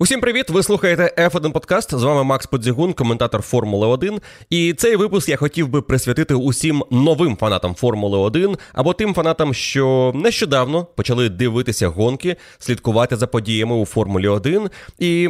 Усім привіт! Ви слухаєте F1 Подкаст. З вами Макс Подзігун, коментатор Формули 1. І цей випуск я хотів би присвятити усім новим фанатам Формули 1 або тим фанатам, що нещодавно почали дивитися гонки, слідкувати за подіями у Формулі 1 і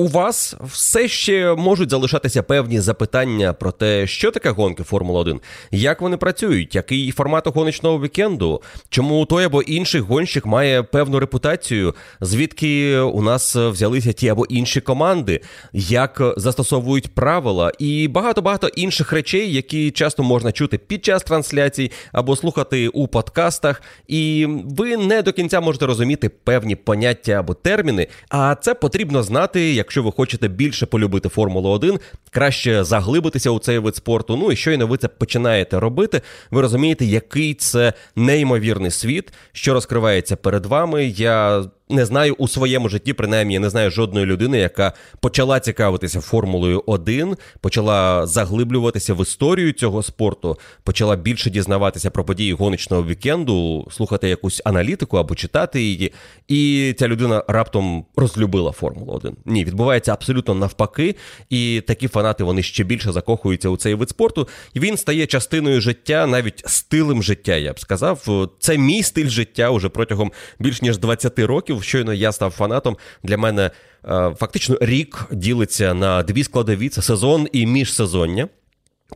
у вас все ще можуть залишатися певні запитання про те, що таке гонки Формула 1, як вони працюють, який формат гоночного вікенду, чому той або інший гонщик має певну репутацію, звідки у нас взялися ті або інші команди, як застосовують правила, і багато багато інших речей, які часто можна чути під час трансляцій або слухати у подкастах. І ви не до кінця можете розуміти певні поняття або терміни, а це потрібно знати. як якщо ви хочете більше полюбити Формулу 1, краще заглибитися у цей вид спорту. Ну і щойно ви це починаєте робити, ви розумієте, який це неймовірний світ, що розкривається перед вами. Я не знаю у своєму житті, принаймні не знаю жодної людини, яка почала цікавитися Формулою 1, почала заглиблюватися в історію цього спорту, почала більше дізнаватися про події гоночного вікенду, слухати якусь аналітику або читати її. І ця людина раптом розлюбила Формулу 1. Ні, відбувається абсолютно навпаки. І такі фанати вони ще більше закохуються у цей вид спорту. І він стає частиною життя, навіть стилем життя. Я б сказав. Це мій стиль життя уже протягом більш ніж 20 років щойно я став фанатом. Для мене е, фактично рік ділиться на дві складові: це сезон і міжсезоння.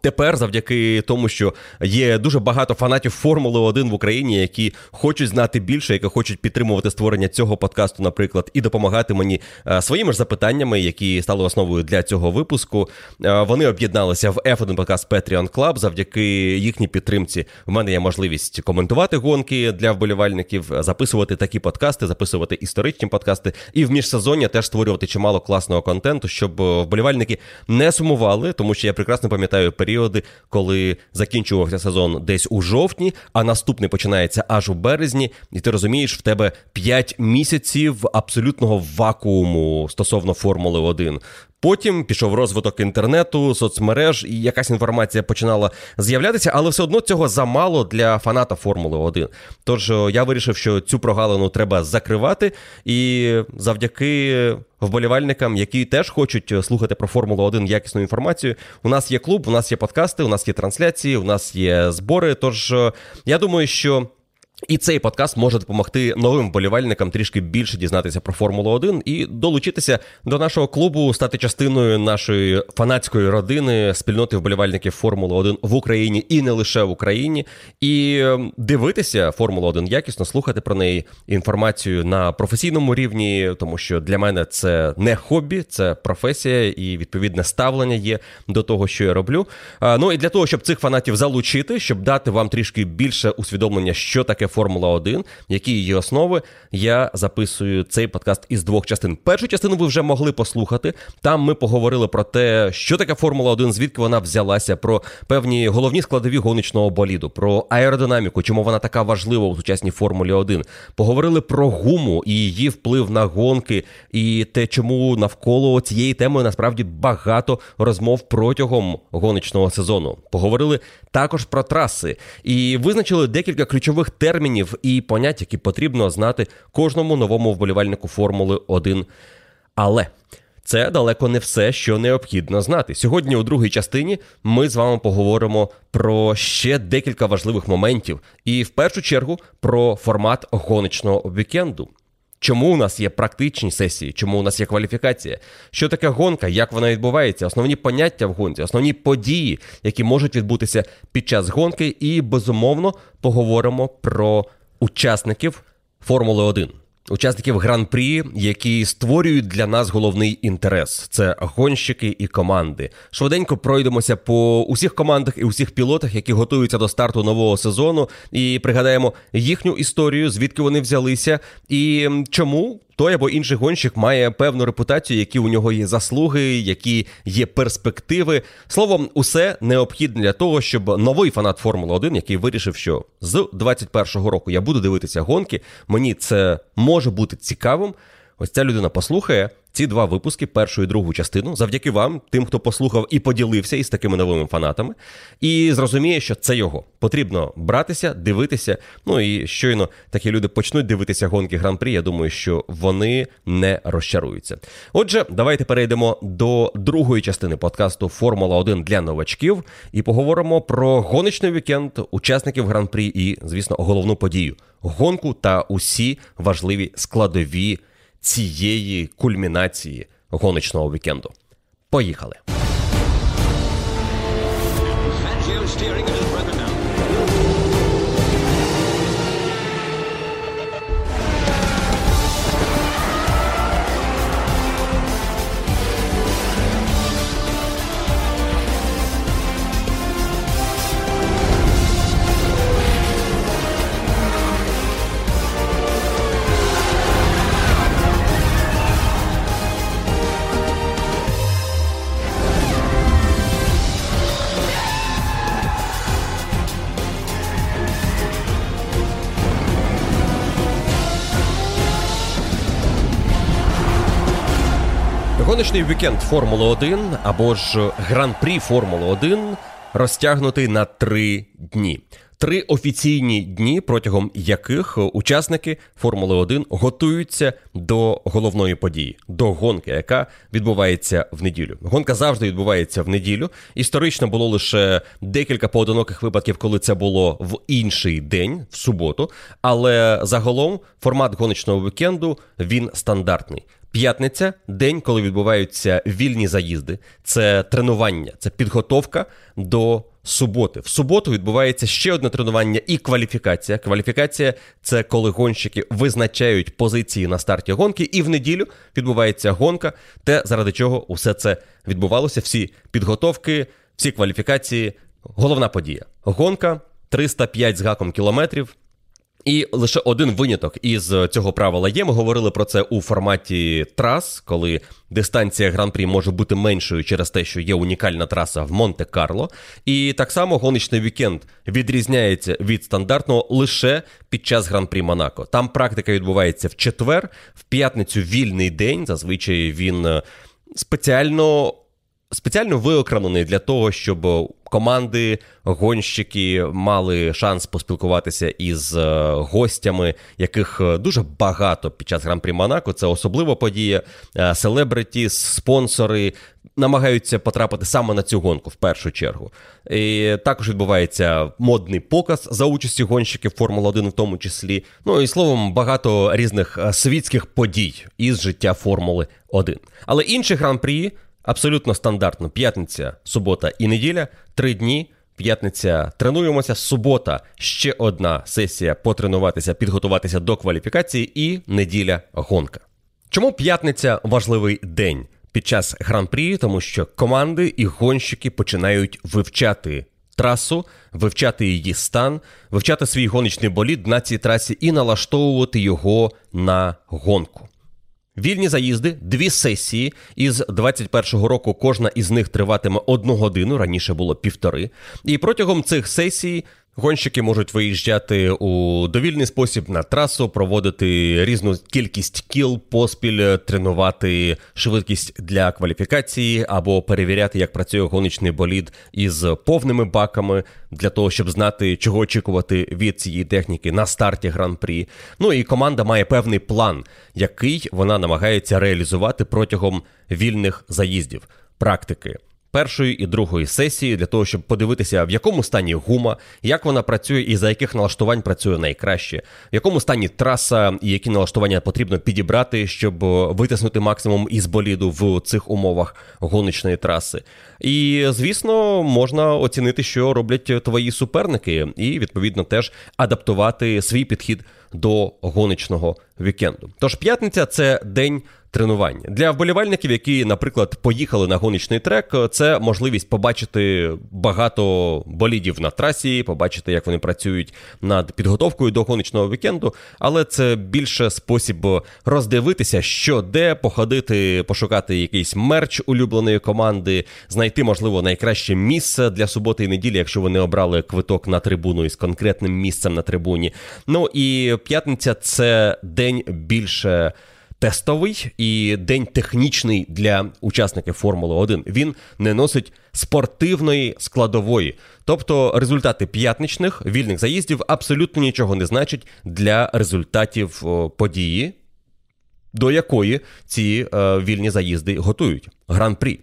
Тепер, завдяки тому, що є дуже багато фанатів Формули 1 в Україні, які хочуть знати більше, які хочуть підтримувати створення цього подкасту, наприклад, і допомагати мені е, своїми ж запитаннями, які стали основою для цього випуску. Е, вони об'єдналися в F1 Podcast Patreon Club. Завдяки їхній підтримці в мене є можливість коментувати гонки для вболівальників, записувати такі подкасти, записувати історичні подкасти, і в міжсезоння теж створювати чимало класного контенту, щоб вболівальники не сумували, тому що я прекрасно пам'ятаю періоди, коли закінчувався сезон десь у жовтні, а наступний починається аж у березні, і ти розумієш, в тебе 5 місяців абсолютного вакууму стосовно Формули 1. Потім пішов розвиток інтернету, соцмереж, і якась інформація починала з'являтися, але все одно цього замало для фаната Формули 1. Тож я вирішив, що цю прогалину треба закривати, і завдяки вболівальникам, які теж хочуть слухати про Формулу 1 якісну інформацію. У нас є клуб, у нас є подкасти, у нас є трансляції, у нас є збори. Тож я думаю, що. І цей подкаст може допомогти новим вболівальникам трішки більше дізнатися про Формулу 1 і долучитися до нашого клубу, стати частиною нашої фанатської родини, спільноти вболівальників Формули 1 в Україні і не лише в Україні, і ем, дивитися Формулу 1 якісно, слухати про неї інформацію на професійному рівні, тому що для мене це не хобі, це професія і відповідне ставлення є до того, що я роблю. Ну і для того, щоб цих фанатів залучити, щоб дати вам трішки більше усвідомлення, що таке Формула 1, які її основи. Я записую цей подкаст із двох частин. Першу частину ви вже могли послухати. Там ми поговорили про те, що таке Формула 1, звідки вона взялася, про певні головні складові гоночного боліду, про аеродинаміку, чому вона така важлива у сучасній Формулі 1. Поговорили про гуму і її вплив на гонки, і те, чому навколо цієї теми насправді багато розмов протягом гоночного сезону. Поговорили також про траси і визначили декілька ключових термінів термінів і понять, які потрібно знати кожному новому вболівальнику Формули 1. Але це далеко не все, що необхідно знати. Сьогодні, у другій частині, ми з вами поговоримо про ще декілька важливих моментів, і в першу чергу про формат гоночного вікенду. Чому у нас є практичні сесії, чому у нас є кваліфікація? Що таке гонка, як вона відбувається, основні поняття в гонці, основні події, які можуть відбутися під час гонки, і безумовно поговоримо про учасників Формули 1 учасників гран-прі, які створюють для нас головний інтерес. Це гонщики і команди. Швиденько пройдемося по усіх командах і усіх пілотах, які готуються до старту нового сезону, і пригадаємо їхню історію, звідки вони взялися, і чому той або інший гонщик має певну репутацію, які у нього є заслуги, які є перспективи. Словом, усе необхідне для того, щоб новий фанат Формули 1, який вирішив, що з 21-го року я буду дивитися гонки, мені це може бути цікавим. ось ця людина послухає ці два випуски, першу і другу частину, завдяки вам, тим, хто послухав і поділився із такими новими фанатами, і зрозуміє, що це його. Потрібно братися, дивитися. Ну і щойно такі люди почнуть дивитися гонки гран-прі. Я думаю, що вони не розчаруються. Отже, давайте перейдемо до другої частини подкасту Формула 1 для новачків і поговоримо про гоночний вікенд учасників гран-прі і, звісно, головну подію гонку та усі важливі складові цієї кульмінації гоночного вікенду. Поїхали! Гоночний вікенд Формули 1 або ж Гран-прі Формули 1 розтягнутий на три дні. Три офіційні дні, протягом яких учасники Формули 1 готуються до головної події, до гонки, яка відбувається в неділю. Гонка завжди відбувається в неділю. Історично було лише декілька поодиноких випадків, коли це було в інший день, в суботу. Але загалом формат гоночного вікенду він стандартний. П'ятниця день, коли відбуваються вільні заїзди, це тренування, це підготовка до суботи. В суботу відбувається ще одне тренування і кваліфікація. Кваліфікація це коли гонщики визначають позиції на старті гонки, і в неділю відбувається гонка, те, заради чого усе це відбувалося. Всі підготовки, всі кваліфікації. Головна подія. Гонка 305 з гаком кілометрів. І лише один виняток із цього правила є. Ми говорили про це у форматі трас, коли дистанція гран-прі може бути меншою через те, що є унікальна траса в Монте-Карло. І так само гоночний вікенд відрізняється від стандартного лише під час гран-прі Монако. Там практика відбувається в четвер, в п'ятницю вільний день. Зазвичай він е, спеціально спеціально виокремлений для того, щоб команди, гонщики мали шанс поспілкуватися із е, гостями, яких е, дуже багато під час гран-прі Монако. Це особлива подія. Е, селебриті, спонсори намагаються потрапити саме на цю гонку в першу чергу. І Також відбувається модний показ за участі гонщиків Формула 1 в тому числі. Ну і словом, багато різних світських подій із життя Формули 1. Але інші гран-прі абсолютно стандартно: п'ятниця, субота і неділя, три дні. П'ятниця тренуємося. Субота ще одна сесія потренуватися, підготуватися до кваліфікації, і неділя гонка. Чому п'ятниця важливий день під час гран-прі? Тому що команди і гонщики починають вивчати трасу, вивчати її стан, вивчати свій гоночний болід на цій трасі і налаштовувати його на гонку. Вільні заїзди, дві сесії. Із 21-го року кожна із них триватиме одну годину. Раніше було півтори. І протягом цих сесій Гонщики можуть виїжджати у довільний спосіб на трасу, проводити різну кількість кіл, поспіль, тренувати швидкість для кваліфікації або перевіряти, як працює гоночний болід із повними баками, для того, щоб знати, чого очікувати від цієї техніки на старті гран-прі. Ну і команда має певний план, який вона намагається реалізувати протягом вільних заїздів, практики першої і другої сесії для того, щоб подивитися, в якому стані гума, як вона працює і за яких налаштувань працює найкраще, в якому стані траса і які налаштування потрібно підібрати, щоб витиснути максимум із боліду в цих умовах гоночної траси. І звісно, можна оцінити, що роблять твої суперники, і відповідно теж адаптувати свій підхід до гоночного вікенду. Тож п'ятниця це день тренувань для вболівальників, які, наприклад, поїхали на гоночний трек. Це можливість побачити багато болідів на трасі, побачити, як вони працюють над підготовкою до гоночного вікенду. Але це більше спосіб роздивитися, що де походити, пошукати якийсь мерч улюбленої команди, знайти, можливо, найкраще місце для суботи і неділі, якщо вони обрали квиток на трибуну із конкретним місцем на трибуні. Ну і п'ятниця це день більше тестовий і день технічний для учасників Формули 1. Він не носить спортивної складової. Тобто результати п'ятничних вільних заїздів абсолютно нічого не значать для результатів події, до якої ці е, вільні заїзди готують. Гран-прі.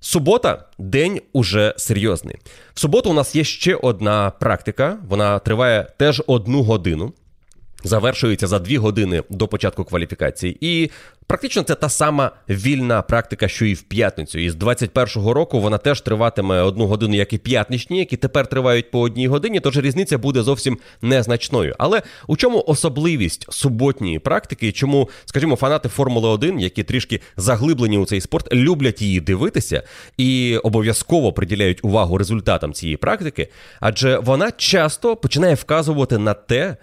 Субота день уже серйозний. В суботу у нас є ще одна практика. Вона триває теж одну годину завершується за дві години до початку кваліфікації. І практично це та сама вільна практика, що і в п'ятницю. І з 21-го року вона теж триватиме одну годину, як і п'ятничні, які тепер тривають по одній годині. Тож різниця буде зовсім незначною. Але у чому особливість суботньої практики? Чому, скажімо, фанати Формули 1, які трішки заглиблені у цей спорт, люблять її дивитися і обов'язково приділяють увагу результатам цієї практики, адже вона часто починає вказувати на те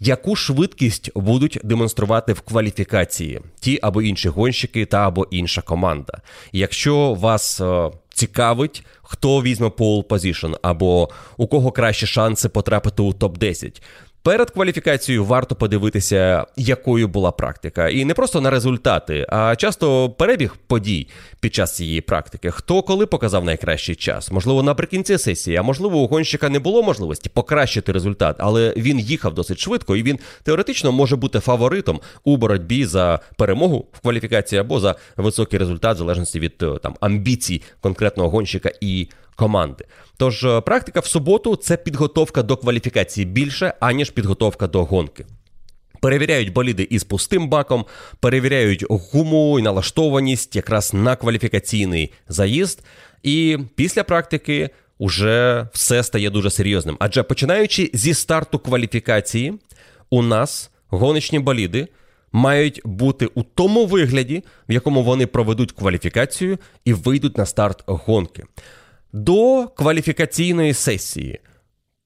яку швидкість будуть демонструвати в кваліфікації ті або інші гонщики та або інша команда. якщо вас е, цікавить, хто візьме pole position, або у кого кращі шанси потрапити у топ 10 Перед кваліфікацією варто подивитися, якою була практика, і не просто на результати, а часто перебіг подій під час цієї практики. Хто коли показав найкращий час? Можливо, наприкінці сесії, а можливо, у гонщика не було можливості покращити результат, але він їхав досить швидко, і він теоретично може бути фаворитом у боротьбі за перемогу в кваліфікації або за високий результат, в залежності від е, там амбіцій конкретного гонщика і команди. Тож е, практика в суботу це підготовка до кваліфікації більше, аніж підготовка до гонки. Перевіряють боліди із пустим баком, перевіряють гуму і налаштованість якраз на кваліфікаційний заїзд. І після практики вже все стає дуже серйозним. Адже починаючи зі старту кваліфікації, у нас гоночні боліди мають бути у тому вигляді, в якому вони проведуть кваліфікацію і вийдуть на старт гонки. До кваліфікаційної сесії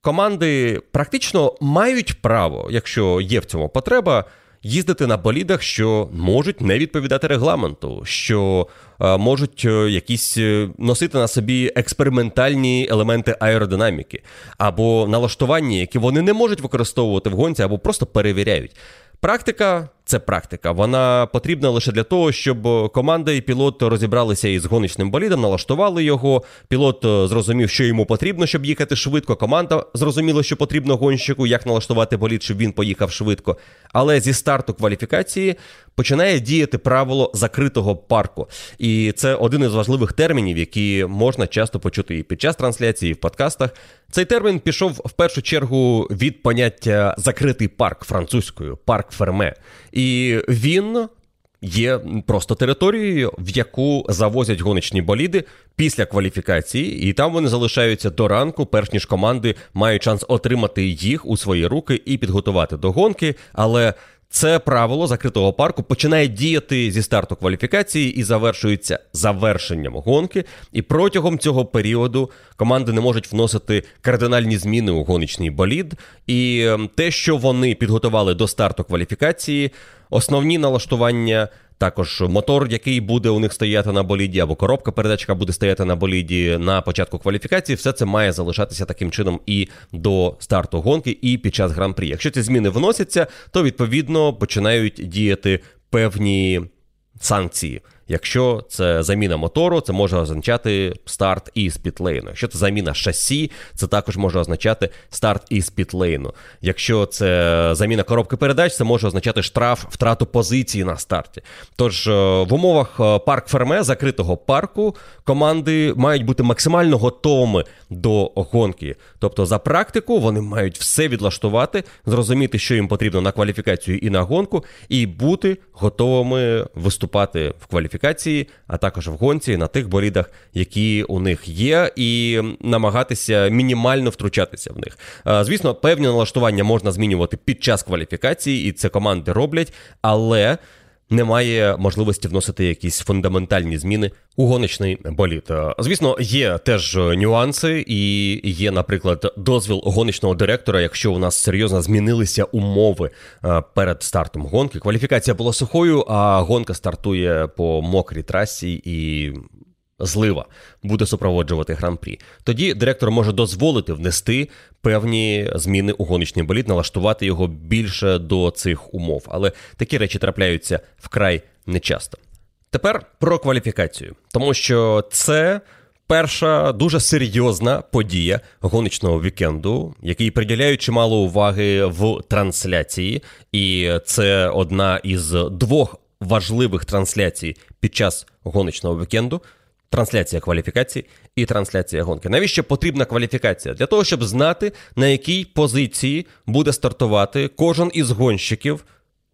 команди практично мають право, якщо є в цьому потреба, їздити на болідах, що можуть не відповідати регламенту, що е, можуть е, якісь е, носити на собі експериментальні елементи аеродинаміки, або налаштування, які вони не можуть використовувати в гонці, або просто перевіряють. Практика це практика. Вона потрібна лише для того, щоб команда і пілот розібралися із гоночним болідом, налаштували його. Пілот е, зрозумів, що йому потрібно, щоб їхати швидко. Команда зрозуміла, що потрібно гонщику, як налаштувати болід, щоб він поїхав швидко. Але зі старту кваліфікації починає діяти правило закритого парку. І це один із важливих термінів, які можна часто почути і під час трансляції, і в подкастах. Цей термін пішов в першу чергу від поняття закритий парк французькою, парк ферме. І він. Є просто територією, в яку завозять гоночні боліди після кваліфікації, і там вони залишаються до ранку, перш ніж команди мають шанс отримати їх у свої руки і підготувати до гонки. Але це правило закритого парку починає діяти зі старту кваліфікації і завершується завершенням гонки. І протягом цього періоду команди не можуть вносити кардинальні зміни у гоночний болід. І ем, те, що вони підготували до старту кваліфікації, основні налаштування також мотор, який буде у них стояти на боліді, або коробка передачка буде стояти на боліді на початку кваліфікації, все це має залишатися таким чином і до старту гонки, і під час гран-прі. Якщо ці зміни вносяться, то відповідно починають діяти певні санкції. Якщо це заміна мотору, це може означати старт із пітлейну. Якщо це заміна шасі, це також може означати старт із пітлейну. Якщо це заміна коробки передач, це може означати штраф, втрату позиції на старті. Тож е, в умовах е, парк ферме закритого парку команди мають бути максимально готовими до гонки. Тобто, за практику вони мають все відлаштувати, зрозуміти, що їм потрібно на кваліфікацію і на гонку, і бути готовими виступати в кваліфікації кваліфікації, а також в гонці на тих болідах, які у них є, і намагатися мінімально втручатися в них. Звісно, певні налаштування можна змінювати під час кваліфікації, і це команди роблять, але немає можливості вносити якісь фундаментальні зміни у гоночний боліт. Е, звісно, є теж нюанси, і є, наприклад, дозвіл гоночного директора, якщо у нас серйозно змінилися умови е, перед стартом гонки. Кваліфікація була сухою, а гонка стартує по мокрій трасі і. Злива буде супроводжувати гран-прі. Тоді директор може дозволити внести певні зміни у гоночний болід, налаштувати його більше до цих умов. Але такі речі трапляються вкрай нечасто. Тепер про кваліфікацію, тому що це. Перша дуже серйозна подія гоночного вікенду, який приділяють чимало уваги в трансляції, і це одна із двох важливих трансляцій під час гоночного вікенду трансляція кваліфікації і трансляція гонки. Навіщо потрібна кваліфікація? Для того, щоб знати, на якій позиції буде стартувати кожен із гонщиків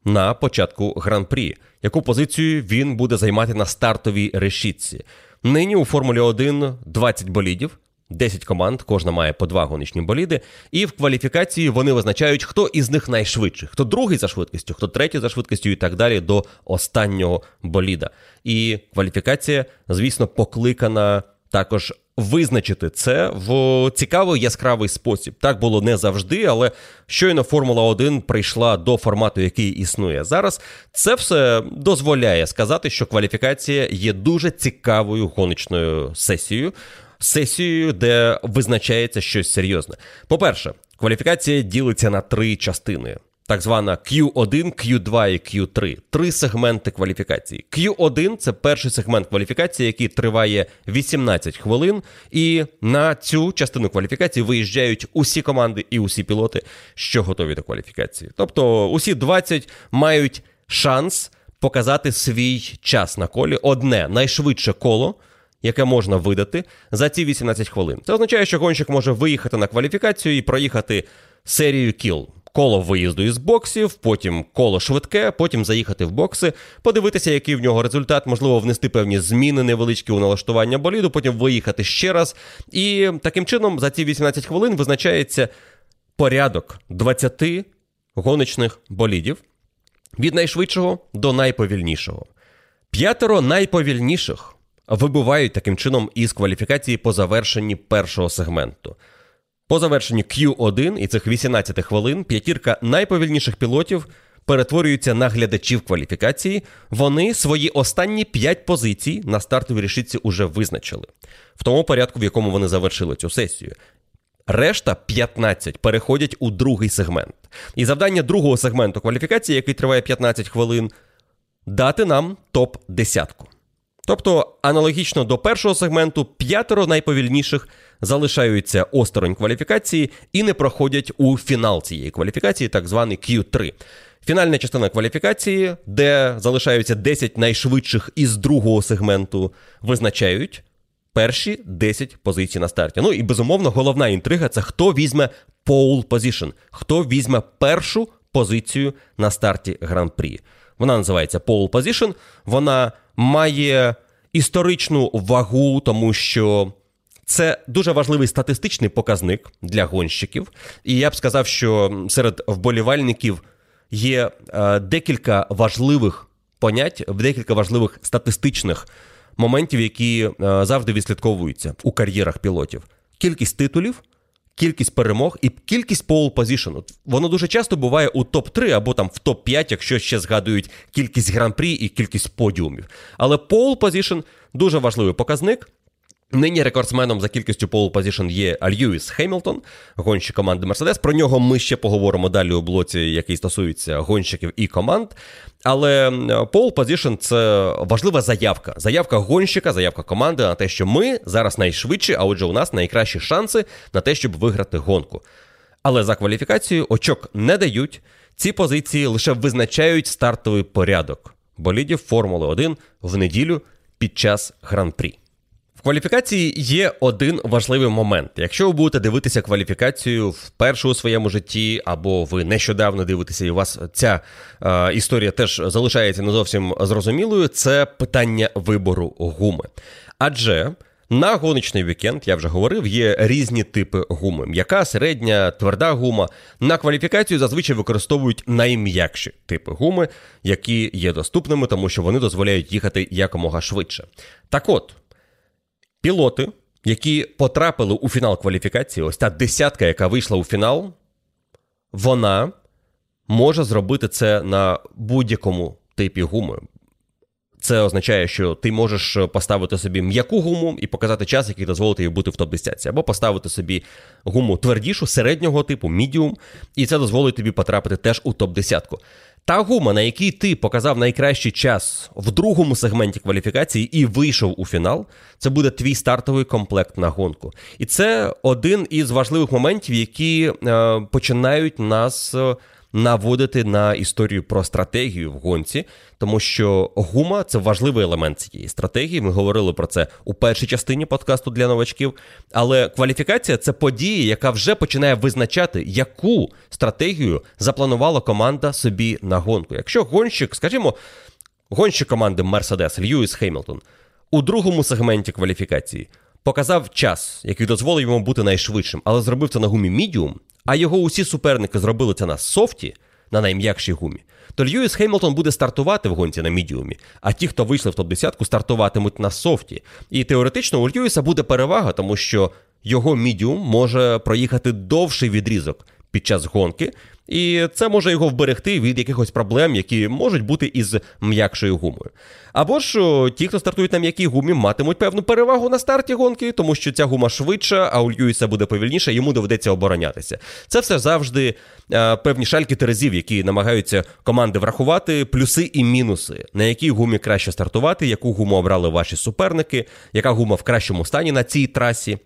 на початку гран-прі, яку позицію він буде займати на стартовій решітці. Нині у Формулі 1 20 болідів. 10 команд, кожна має по два гоночні боліди, і в кваліфікації вони визначають, хто із них найшвидший, хто другий за швидкістю, хто третій за швидкістю і так далі до останнього боліда. І кваліфікація, звісно, покликана також визначити це в цікавий яскравий спосіб. Так було не завжди, але щойно Формула 1 прийшла до формату, який існує зараз. Це все дозволяє сказати, що кваліфікація є дуже цікавою гоночною сесією сесією, де визначається щось серйозне. По-перше, кваліфікація ділиться на три частини. Так звана Q1, Q2 і Q3. Три сегменти кваліфікації. Q1 це перший сегмент кваліфікації, який триває 18 хвилин. І на цю частину кваліфікації виїжджають усі команди і усі пілоти, що готові до кваліфікації. Тобто усі 20 мають шанс показати свій час на колі. Одне найшвидше коло яке можна видати за ці 18 хвилин. Це означає, що гонщик може виїхати на кваліфікацію і проїхати серію кіл. Коло виїзду із боксів, потім коло швидке, потім заїхати в бокси, подивитися, який в нього результат, можливо, внести певні зміни невеличкі у налаштування боліду, потім виїхати ще раз. І таким чином за ці 18 хвилин визначається порядок 20 гоночних болідів від найшвидшого до найповільнішого. П'ятеро найповільніших вибувають таким чином із кваліфікації по завершенні першого сегменту. По завершенні Q1 і цих 18 хвилин п'ятірка найповільніших пілотів перетворюються на глядачів кваліфікації. Вони свої останні 5 позицій на стартовій решітці уже визначили в тому порядку, в якому вони завершили цю сесію. Решта 15 переходять у другий сегмент. І завдання другого сегменту кваліфікації, який триває 15 хвилин, дати нам топ-десятку. Тобто, аналогічно до першого сегменту, п'ятеро найповільніших залишаються осторонь кваліфікації і не проходять у фінал цієї кваліфікації, так званий Q3. Фінальна частина кваліфікації, де залишаються 10 найшвидших із другого сегменту, визначають перші 10 позицій на старті. Ну і безумовно, головна інтрига це хто візьме pole position, хто візьме першу позицію на старті гран-прі. Вона називається pole position, Вона має історичну вагу, тому що це дуже важливий статистичний показник для гонщиків. І я б сказав, що серед вболівальників є е, декілька важливих понять, декілька важливих статистичних моментів, які е, завжди відслідковуються у кар'єрах пілотів. Кількість титулів кількість перемог і кількість position. Воно дуже часто буває у топ-3 або там в топ-5, якщо ще згадують кількість гран-прі і кількість подіумів. Але position дуже важливий показник. Нині рекордсменом за кількістю position є Льюіс Хеймлтон, гонщик команди Мерседес. Про нього ми ще поговоримо далі у блоці, який стосується гонщиків і команд. Але pole position – це важлива заявка. Заявка гонщика, заявка команди на те, що ми зараз найшвидші, а отже, у нас найкращі шанси на те, щоб виграти гонку. Але за кваліфікацію очок не дають. Ці позиції лише визначають стартовий порядок болідів Формули 1 в неділю під час гран-прі. Кваліфікації є один важливий момент. Якщо ви будете дивитися кваліфікацію вперше у своєму житті, або ви нещодавно дивитеся, і у вас ця е, історія теж залишається не зовсім зрозумілою, це питання вибору гуми. Адже. На гоночний вікенд, я вже говорив, є різні типи гуми. М'яка, середня, тверда гума. На кваліфікацію зазвичай використовують найм'якші типи гуми, які є доступними, тому що вони дозволяють їхати якомога швидше. Так от, Пілоти, які потрапили у фінал кваліфікації, ось та десятка, яка вийшла у фінал, вона може зробити це на будь-якому типі гуми. Це означає, що ти можеш поставити собі м'яку гуму і показати час, який дозволить їй бути в топ-10, або поставити собі гуму твердішу, середнього типу, мідіум, і це дозволить тобі потрапити теж у топ-10. Та гума, на якій ти показав найкращий час в другому сегменті кваліфікації і вийшов у фінал, це буде твій стартовий комплект на гонку. І це один із важливих моментів, які е, починають нас. Е, наводити на історію про стратегію в гонці, тому що гума це важливий елемент цієї стратегії. Ми говорили про це у першій частині подкасту для новачків. Але кваліфікація це подія, яка вже починає визначати, яку стратегію запланувала команда собі на гонку. Якщо гонщик, скажімо, гонщик команди Mercedes Льюіс Хеймлтон у другому сегменті кваліфікації. Показав час, який дозволив йому бути найшвидшим, але зробив це на гумі мідіум, а його усі суперники зробили це на софті, на найм'якшій гумі, то Льюіс Хемілтон буде стартувати в гонці на мідіумі, а ті, хто вийшли в топ-10, стартуватимуть на софті. І теоретично у Льюіса буде перевага, тому що його мідіум може проїхати довший відрізок під час гонки, і це може його вберегти від якихось проблем, які можуть бути із м'якшою гумою. Або ж ті, хто стартують на м'якій гумі, матимуть певну перевагу на старті гонки, тому що ця гума швидша, а у Льюіса буде повільніше, йому доведеться оборонятися. Це все завжди а, певні шальки терезів, які намагаються команди врахувати плюси і мінуси, на якій гумі краще стартувати, яку гуму обрали ваші суперники, яка гума в кращому стані на цій трасі.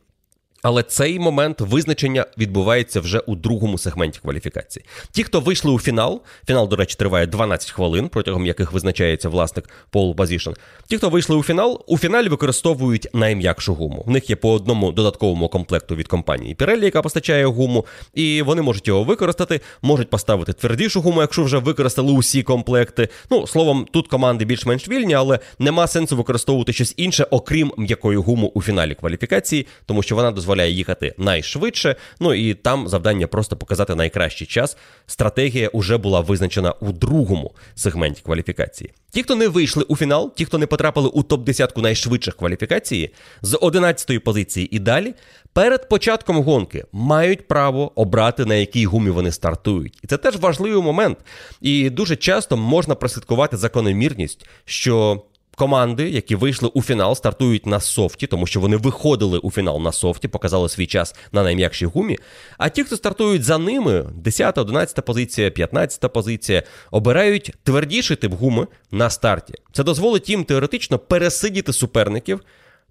Але цей момент визначення відбувається вже у другому сегменті кваліфікації. Ті, хто вийшли у фінал, фінал, до речі, триває 12 хвилин, протягом яких визначається власник pole position. Ті, хто вийшли у фінал, у фіналі використовують найм'якшу гуму. В них є по одному додатковому комплекту від компанії Pirelli, яка постачає гуму, і вони можуть його використати, можуть поставити твердішу гуму, якщо вже використали усі комплекти. Ну, словом, тут команди більш-менш вільні, але нема сенсу використовувати щось інше, окрім м'якої гуму у фіналі кваліфікації, тому що вона дозволяє дозволяє їхати найшвидше. Ну і там завдання просто показати найкращий час. Стратегія вже була визначена у другому сегменті кваліфікації. Ті, хто не вийшли у фінал, ті, хто не потрапили у топ-10 найшвидших кваліфікації, з 11-ї позиції і далі. Перед початком гонки мають право обрати, на якій гумі вони стартують. І це теж важливий момент. І дуже часто можна прослідкувати закономірність, що команди, які вийшли у фінал, стартують на софті, тому що вони виходили у фінал на софті, показали свій час на найм'якшій гумі. А ті, хто стартують за ними, 10, 11 позиція, 15 позиція, обирають твердіший тип гуми на старті. Це дозволить їм теоретично пересидіти суперників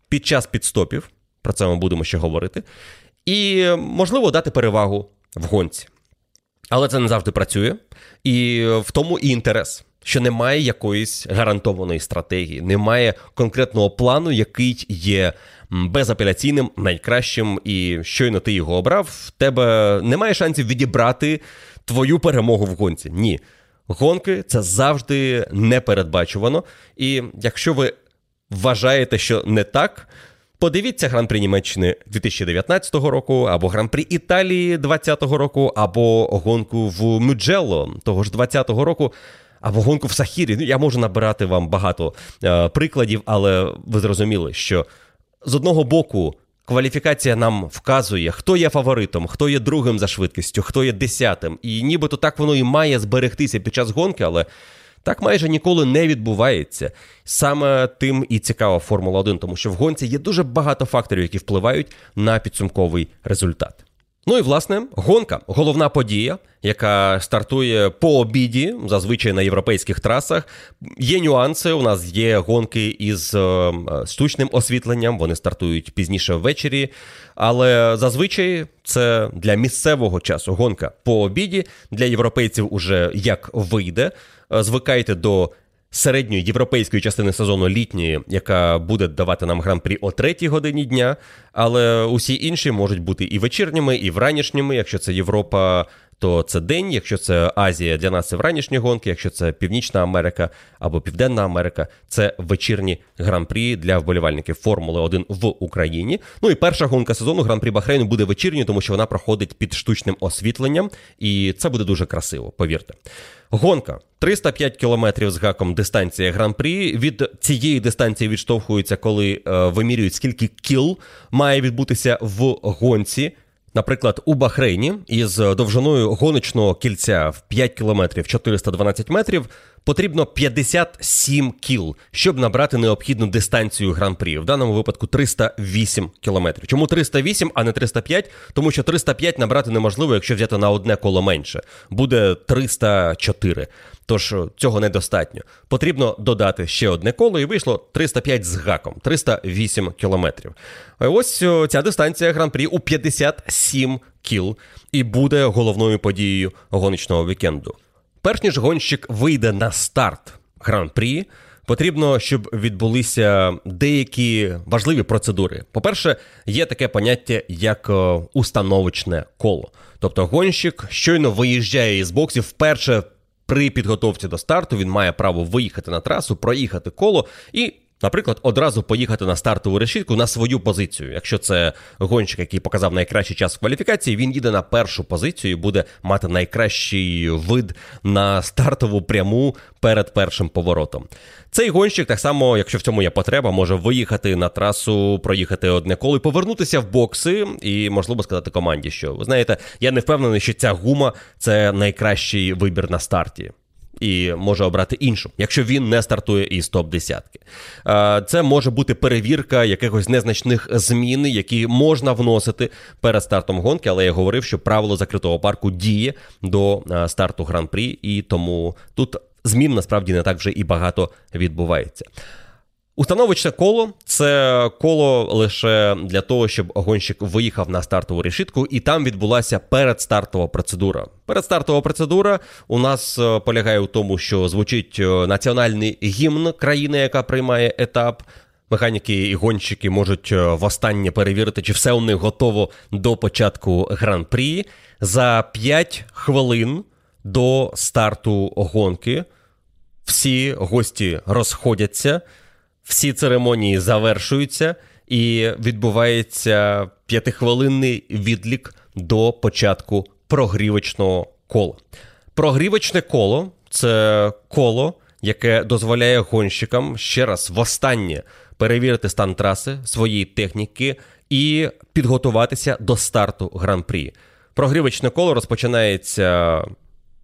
під час підстопів. Про це ми будемо ще говорити. І можливо дати перевагу в гонці. Але це не завжди працює, і в тому і інтерес що немає якоїсь гарантованої стратегії, немає конкретного плану, який є безапеляційним, найкращим, і щойно ти його обрав, в тебе немає шансів відібрати твою перемогу в гонці. Ні. Гонки це завжди непередбачувано. І якщо ви вважаєте, що не так. Подивіться гран-при Німеччини 2019 року, або гран-при Італії 2020 року, або гонку в Мюджелло того ж 2020 року або гонку в Сахірі. Ну, я можу набирати вам багато е, прикладів, але ви зрозуміли, що з одного боку. Кваліфікація нам вказує, хто є фаворитом, хто є другим за швидкістю, хто є десятим. І нібито так воно і має зберегтися під час гонки, але так майже ніколи не відбувається. Саме тим і цікава Формула 1, тому що в гонці є дуже багато факторів, які впливають на підсумковий результат. Ну і власне гонка головна подія, яка стартує по обіді, зазвичай на європейських трасах. Є нюанси. У нас є гонки із е, штучним освітленням. Вони стартують пізніше ввечері. Але зазвичай це для місцевого часу гонка по обіді. Для європейців уже як вийде. Е, звикайте до середньої європейської частини сезону літньої, яка буде давати нам гран-прі о третій годині дня. Але усі інші можуть бути і вечірніми, і вранішніми. Якщо це Європа, то це день. Якщо це Азія, для нас це вранішні гонки. Якщо це Північна Америка або Південна Америка, це вечірні гран-прі для вболівальників Формули 1 в Україні. Ну і перша гонка сезону гран-прі Бахрейну буде вечірньою, тому що вона проходить під штучним освітленням, і це буде дуже красиво, повірте. Гонка 305 кілометрів з гаком дистанція гран-прі. Від цієї дистанції відштовхуються, коли е, вимірюють, скільки кіл має відбутися в гонці. Наприклад, у Бахрейні із довжиною гоночного кільця в 5 кілометрів 412 метрів потрібно 57 кіл, щоб набрати необхідну дистанцію гран-прі. В даному випадку 308 кілометрів. Чому 308, а не 305? Тому що 305 набрати неможливо, якщо взяти на одне коло менше. Буде 304. Тож цього недостатньо. Потрібно додати ще одне коло, і вийшло 305 з гаком, 308 кілометрів. Ось ця дистанція гран-прі у 57 кіл і буде головною подією гоночного вікенду. Перш ніж гонщик вийде на старт гран-прі, потрібно, щоб відбулися деякі важливі процедури. По-перше, є таке поняття як е, установочне коло. Тобто гонщик щойно виїжджає із боксів вперше. При підготовці до старту він має право виїхати на трасу, проїхати коло і Наприклад, одразу поїхати на стартову решітку на свою позицію. Якщо це гонщик, який показав найкращий час в кваліфікації, він їде на першу позицію і буде мати найкращий вид на стартову пряму перед першим поворотом. Цей гонщик, так само, якщо в цьому є потреба, може виїхати на трасу, проїхати одне коло і повернутися в бокси, і можливо сказати команді, що ви знаєте, я не впевнений, що ця гума це найкращий вибір на старті і може обрати іншу, якщо він не стартує із топ десятки. Це може бути перевірка якихось незначних змін, які можна вносити перед стартом гонки, але я говорив, що правило закритого парку діє до старту гран-прі, і тому тут змін насправді не так вже і багато відбувається. Установочне коло це коло лише для того, щоб гонщик виїхав на стартову решітку, і там відбулася передстартова процедура. Передстартова процедура у нас е, полягає у тому, що звучить е, національний гімн країни, яка приймає етап. Механіки і гонщики можуть е, востаннє перевірити, чи все у них готово до початку гран-прі. За 5 хвилин до старту гонки всі гості розходяться всі церемонії завершуються, і відбувається п'ятихвилинний відлік до початку прогрівочного кола. Прогрівочне коло це коло, яке дозволяє гонщикам ще раз востаннє перевірити стан траси, своєї техніки і підготуватися до старту гран-прі. Прогрівочне коло розпочинається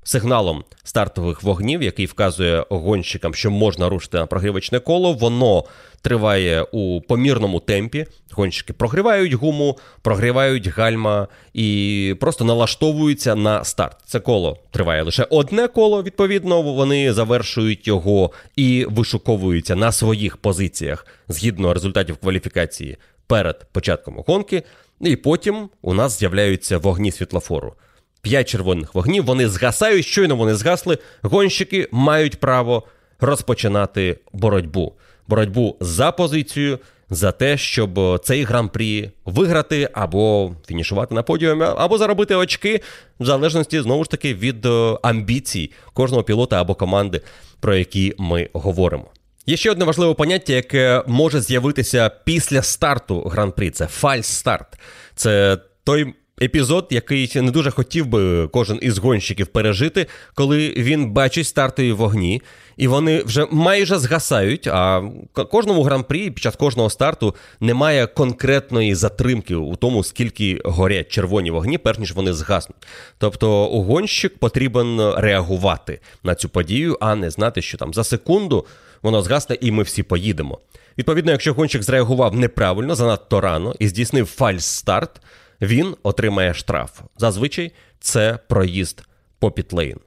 сигналом стартових вогнів, який вказує гонщикам, що можна рушити на прогрівочне коло. Воно триває у помірному темпі. Гонщики прогрівають гуму, прогрівають гальма і просто налаштовуються на старт. Це коло триває лише одне коло. Відповідно, вони завершують його і вишуковуються на своїх позиціях згідно результатів кваліфікації перед початком гонки. І потім у нас з'являються вогні світлофору. П'ять червоних вогнів, вони згасають, щойно вони згасли. Гонщики мають право розпочинати боротьбу. Боротьбу за позицію, за те, щоб цей гран-прі виграти або фінішувати на подіумі, або заробити очки, в залежності знову ж таки від е, амбіцій кожного пілота або команди, про які ми говоримо. Є ще одне важливе поняття, яке може з'явитися після старту гран-прі. Це фальс-старт. Це той епізод, який не дуже хотів би кожен із гонщиків пережити, коли він бачить стартові вогні, і вони вже майже згасають. А кожному гран-прі під час кожного старту немає конкретної затримки у тому, скільки горять червоні вогні, перш ніж вони згаснуть. Тобто у гонщик потрібен реагувати на цю подію, а не знати, що там за секунду воно згасне, і ми всі поїдемо. Відповідно, якщо гонщик зреагував неправильно, занадто рано і здійснив фальс-старт, він отримає штраф. Зазвичай це проїзд по пітлейн.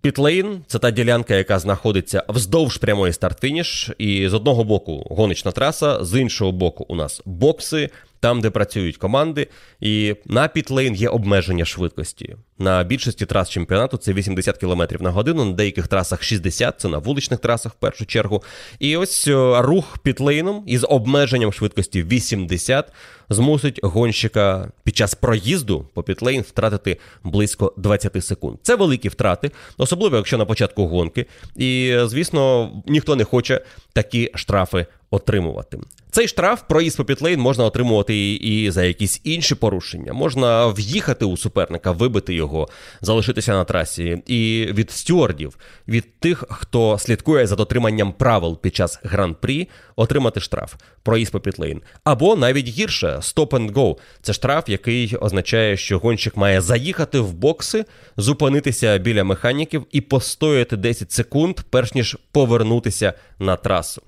Пітлейн це та ділянка, яка знаходиться вздовж прямої старт-фініш, і з одного боку гоночна траса, з іншого боку, у нас бокси, там, де працюють команди, і на пітлейн є обмеження швидкості. На більшості трас чемпіонату це 80 км на годину, на деяких трасах 60, це на вуличних трасах в першу чергу. І ось е, рух пітлейном із обмеженням швидкості 80 змусить гонщика під час проїзду по пітлейн втратити близько 20 секунд. Це великі втрати, особливо якщо на початку гонки. І, звісно, ніхто не хоче такі штрафи отримувати. Цей штраф проїзд по пітлейн можна отримувати і за якісь інші порушення. Можна в'їхати у суперника, вибити його, залишитися на трасі. І від стюардів, від тих, хто слідкує за дотриманням правил під час гран-прі, отримати штраф, проїзд по пітлейн. Або навіть гірше stop and go. Це штраф, який означає, що гонщик має заїхати в бокси, зупинитися біля механіків і постояти 10 секунд, перш ніж повернутися на трасу.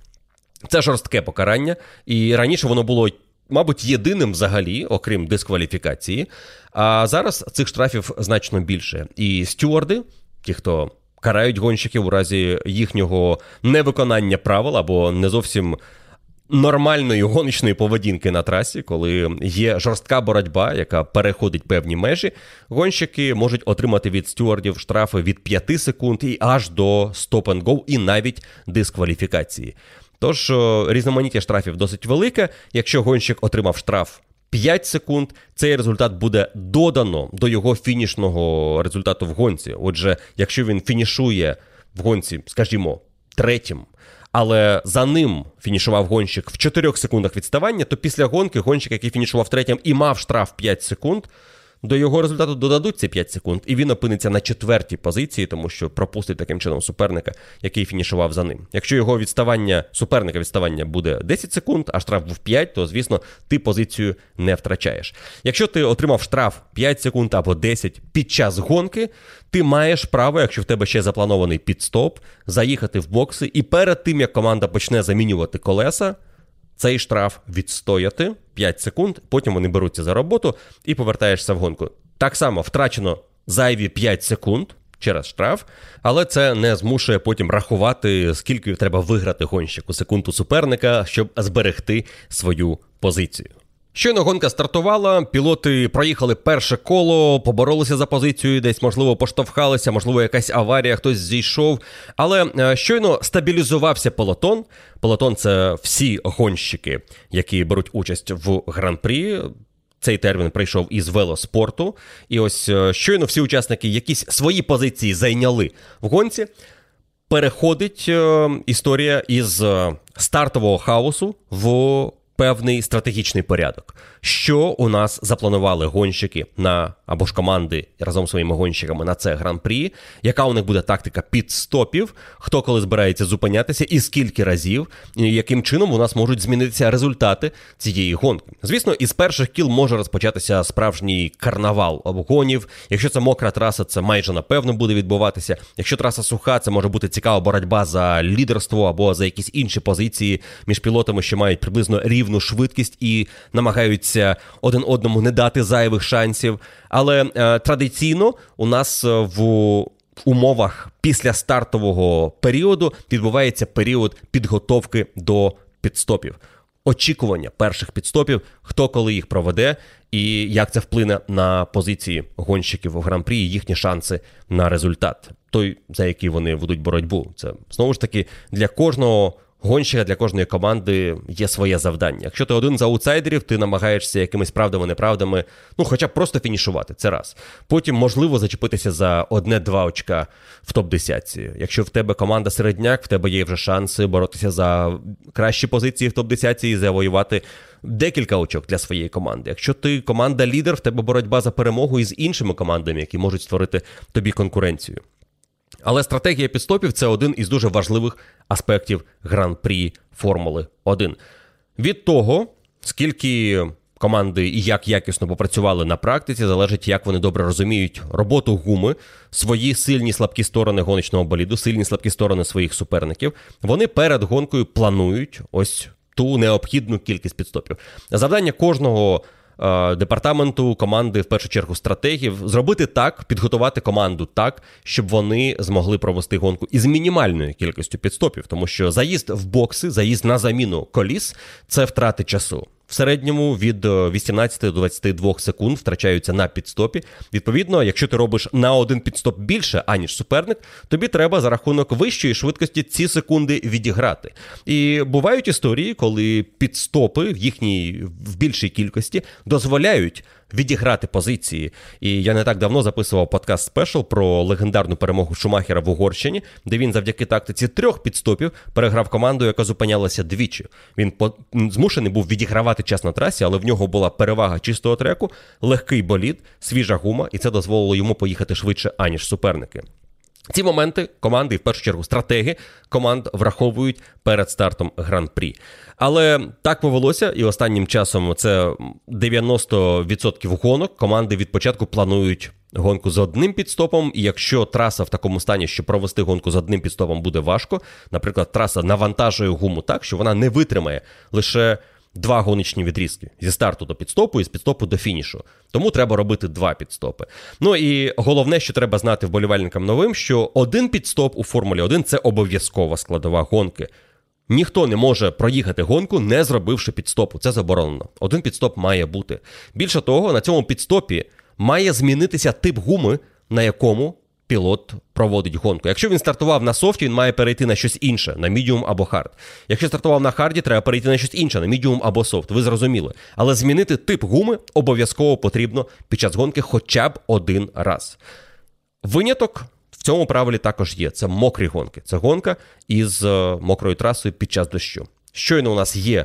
Це жорстке покарання, і раніше воно було. Мабуть, єдиним взагалі, окрім дискваліфікації. А зараз цих штрафів значно більше. І стюарди, ті, хто карають гонщиків у разі їхнього невиконання правил або не зовсім нормальної гоночної поведінки на трасі, коли є жорстка боротьба, яка переходить певні межі, гонщики можуть отримати від стюардів штрафи від 5 секунд і аж до стоп-н-го, і навіть дискваліфікації. Тож різноманіття штрафів досить велике. Якщо гонщик отримав штраф 5 секунд, цей результат буде додано до його фінішного результату в гонці. Отже, якщо він фінішує в гонці, скажімо, третім. Але за ним фінішував гонщик в 4 секундах відставання, то після гонки гонщик, який фінішував третім і мав штраф 5 секунд, до його результату додадуть ці 5 секунд, і він опиниться на четвертій позиції, тому що пропустить таким чином суперника, який фінішував за ним. Якщо його відставання, суперника відставання буде 10 секунд, а штраф був 5, то звісно ти позицію не втрачаєш. Якщо ти отримав штраф 5 секунд або 10 під час гонки, ти маєш право, якщо в тебе ще запланований підстоп, заїхати в бокси, і перед тим як команда почне замінювати колеса цей штраф відстояти 5 секунд, потім вони беруться за роботу і повертаєшся в гонку. Так само втрачено зайві 5 секунд через штраф, але це не змушує потім рахувати, скільки треба виграти гонщику секунду суперника, щоб зберегти свою позицію. Щойно гонка стартувала, пілоти проїхали перше коло, поборолися за позицію, десь, можливо, поштовхалися, можливо, якась аварія, хтось зійшов. Але е, щойно стабілізувався полотон. Полотон це всі гонщики, які беруть участь в гран-прі. Цей термін прийшов із велоспорту. І ось е, щойно всі учасники якісь свої позиції зайняли в гонці. Переходить е, історія із стартового хаосу в певний стратегічний порядок. Що у нас запланували гонщики на або ж команди разом з своїми гонщиками на це гран-прі? Яка у них буде тактика підстопів? Хто коли збирається зупинятися, і скільки разів, і яким чином у нас можуть змінитися результати цієї гонки? Звісно, із перших кіл може розпочатися справжній карнавал обгонів. Якщо це мокра траса, це майже напевно буде відбуватися. Якщо траса суха, це може бути цікава боротьба за лідерство або за якісь інші позиції між пілотами, що мають приблизно рівну швидкість і намагаються один одному не дати зайвих шансів. Але е, традиційно у нас е, в умовах після стартового періоду відбувається період підготовки до підстопів. Очікування перших підстопів, хто коли їх проведе, і як це вплине на позиції гонщиків у гран-прі і їхні шанси на результат, той за який вони ведуть боротьбу. Це знову ж таки для кожного гонщика для кожної команди є своє завдання. Якщо ти один з аутсайдерів, ти намагаєшся якимись правдами-неправдами, ну хоча б просто фінішувати. Це раз. Потім можливо зачепитися за одне-два очка в топ-10. Якщо в тебе команда середняк, в тебе є вже шанси боротися за кращі позиції в топ-10 і завоювати. Декілька очок для своєї команди. Якщо ти команда лідер, в тебе боротьба за перемогу із іншими командами, які можуть створити тобі конкуренцію. Але стратегія підстопів це один із дуже важливих аспектів гран-прі Формули 1. Від того, скільки команди і як якісно попрацювали на практиці, залежить, як вони добре розуміють роботу гуми, свої сильні слабкі сторони гоночного боліду, сильні слабкі сторони своїх суперників. Вони перед гонкою планують ось ту необхідну кількість підстопів. Завдання кожного. Е, департаменту команди, в першу чергу, стратегів, зробити так, підготувати команду так, щоб вони змогли провести гонку із мінімальною кількістю підстопів, тому що заїзд в бокси, заїзд на заміну коліс це втрати часу. В середньому від 18 е, до 22 секунд втрачаються на підстопі. Відповідно, якщо ти робиш на один підстоп більше, аніж суперник, тобі треба за рахунок вищої швидкості ці секунди відіграти. І бувають історії, коли підстопи в їхній в більшій кількості дозволяють відіграти позиції. І я не так давно записував подкаст спешл про легендарну перемогу Шумахера в Угорщині, де він завдяки тактиці трьох підстопів переграв команду, яка зупинялася двічі. Він по... змушений був відігравати час на трасі, але в нього була перевага чистого треку, легкий болід, свіжа гума, і це дозволило йому поїхати швидше, аніж суперники. Ці моменти команди, в першу чергу, стратеги команд враховують перед стартом гран-прі. Але так повелося, і останнім часом це 90% гонок. Команди від початку планують гонку з одним підстопом. І якщо траса в такому стані, що провести гонку з одним підстопом буде важко, наприклад, траса навантажує гуму так, що вона не витримає лише два гоночні відрізки зі старту до підстопу і з підстопу до фінішу. Тому треба робити два підстопи. Ну і головне, що треба знати вболівальникам новим, що один підстоп у Формулі 1 це обов'язкова складова гонки. Ніхто не може проїхати гонку, не зробивши підстопу. Це заборонено. Один підстоп має бути. Більше того, на цьому підстопі має змінитися тип гуми, на якому пілот проводить гонку. Якщо він стартував на софті, він має перейти на щось інше, на мідіум або хард. Якщо стартував на харді, треба перейти на щось інше, на мідіум або софт. Ви зрозуміли. Але змінити тип гуми обов'язково потрібно під час гонки хоча б один раз. Виняток. Цьому правилі також є. Це мокрі гонки. Це гонка із е, мокрою трасою під час дощу. Щойно у нас є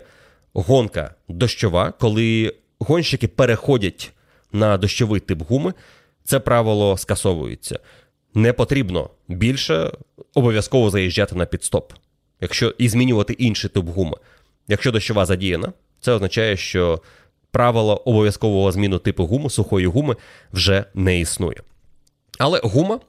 гонка дощова, коли гонщики переходять на дощовий тип гуми, це правило скасовується не потрібно більше обов'язково заїжджати на підстоп, якщо і змінювати інший тип гуми. Якщо дощова задіяна, це означає, що правило обов'язкового зміну типу гуми, сухої гуми вже не існує. Але гума.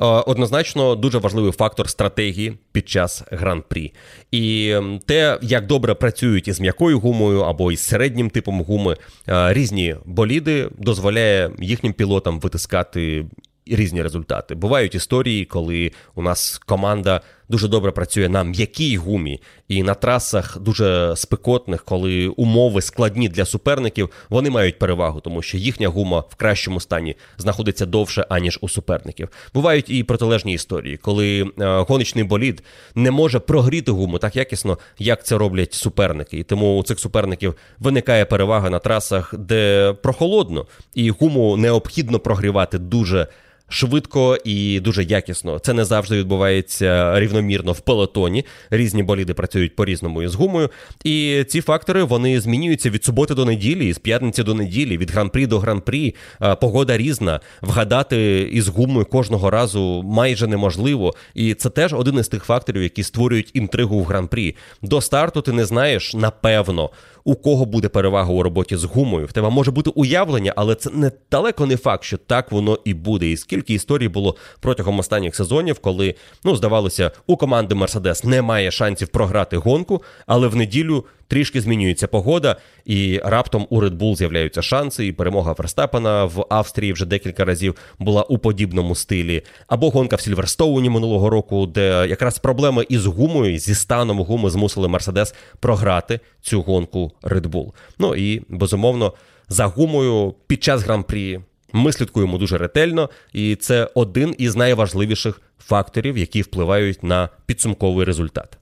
Е, однозначно дуже важливий фактор стратегії під час гран-прі. І те, як добре працюють із м'якою гумою або із середнім типом гуми, е, різні боліди дозволяє їхнім пілотам витискати різні результати. Бувають історії, коли у нас команда дуже добре працює на м'якій гумі, і на трасах дуже спекотних, коли умови складні для суперників, вони мають перевагу, тому що їхня гума в кращому стані знаходиться довше, аніж у суперників. Бувають і протилежні історії, коли е, гоночний болід не може прогріти гуму так якісно, як це роблять суперники. І тому у цих суперників виникає перевага на трасах, де прохолодно, і гуму необхідно прогрівати дуже швидко і дуже якісно. Це не завжди відбувається рівномірно в пелотоні. Різні боліди працюють по-різному із гумою. І ці фактори вони змінюються від суботи до неділі, з п'ятниці до неділі, від гран-прі до гран-прі. Погода різна. Вгадати із гумою кожного разу майже неможливо. І це теж один із тих факторів, які створюють інтригу в гран-прі. До старту ти не знаєш напевно у кого буде перевага у роботі з гумою. В тебе може бути уявлення, але це не далеко не факт, що так воно і буде. І скільки історій було протягом останніх сезонів, коли ну здавалося, у команди Мерседес немає шансів програти гонку, але в неділю трішки змінюється погода, і раптом у Red Bull з'являються шанси. І перемога Верстапена в Австрії вже декілька разів була у подібному стилі. Або гонка в Сільверстоуні минулого року, де якраз проблеми із гумою, зі станом гуми змусили Мерседес програти цю гонку Red Bull. Ну і безумовно за гумою під час гран-прі. Ми слідкуємо дуже ретельно, і це один із найважливіших факторів, які впливають на підсумковий результат.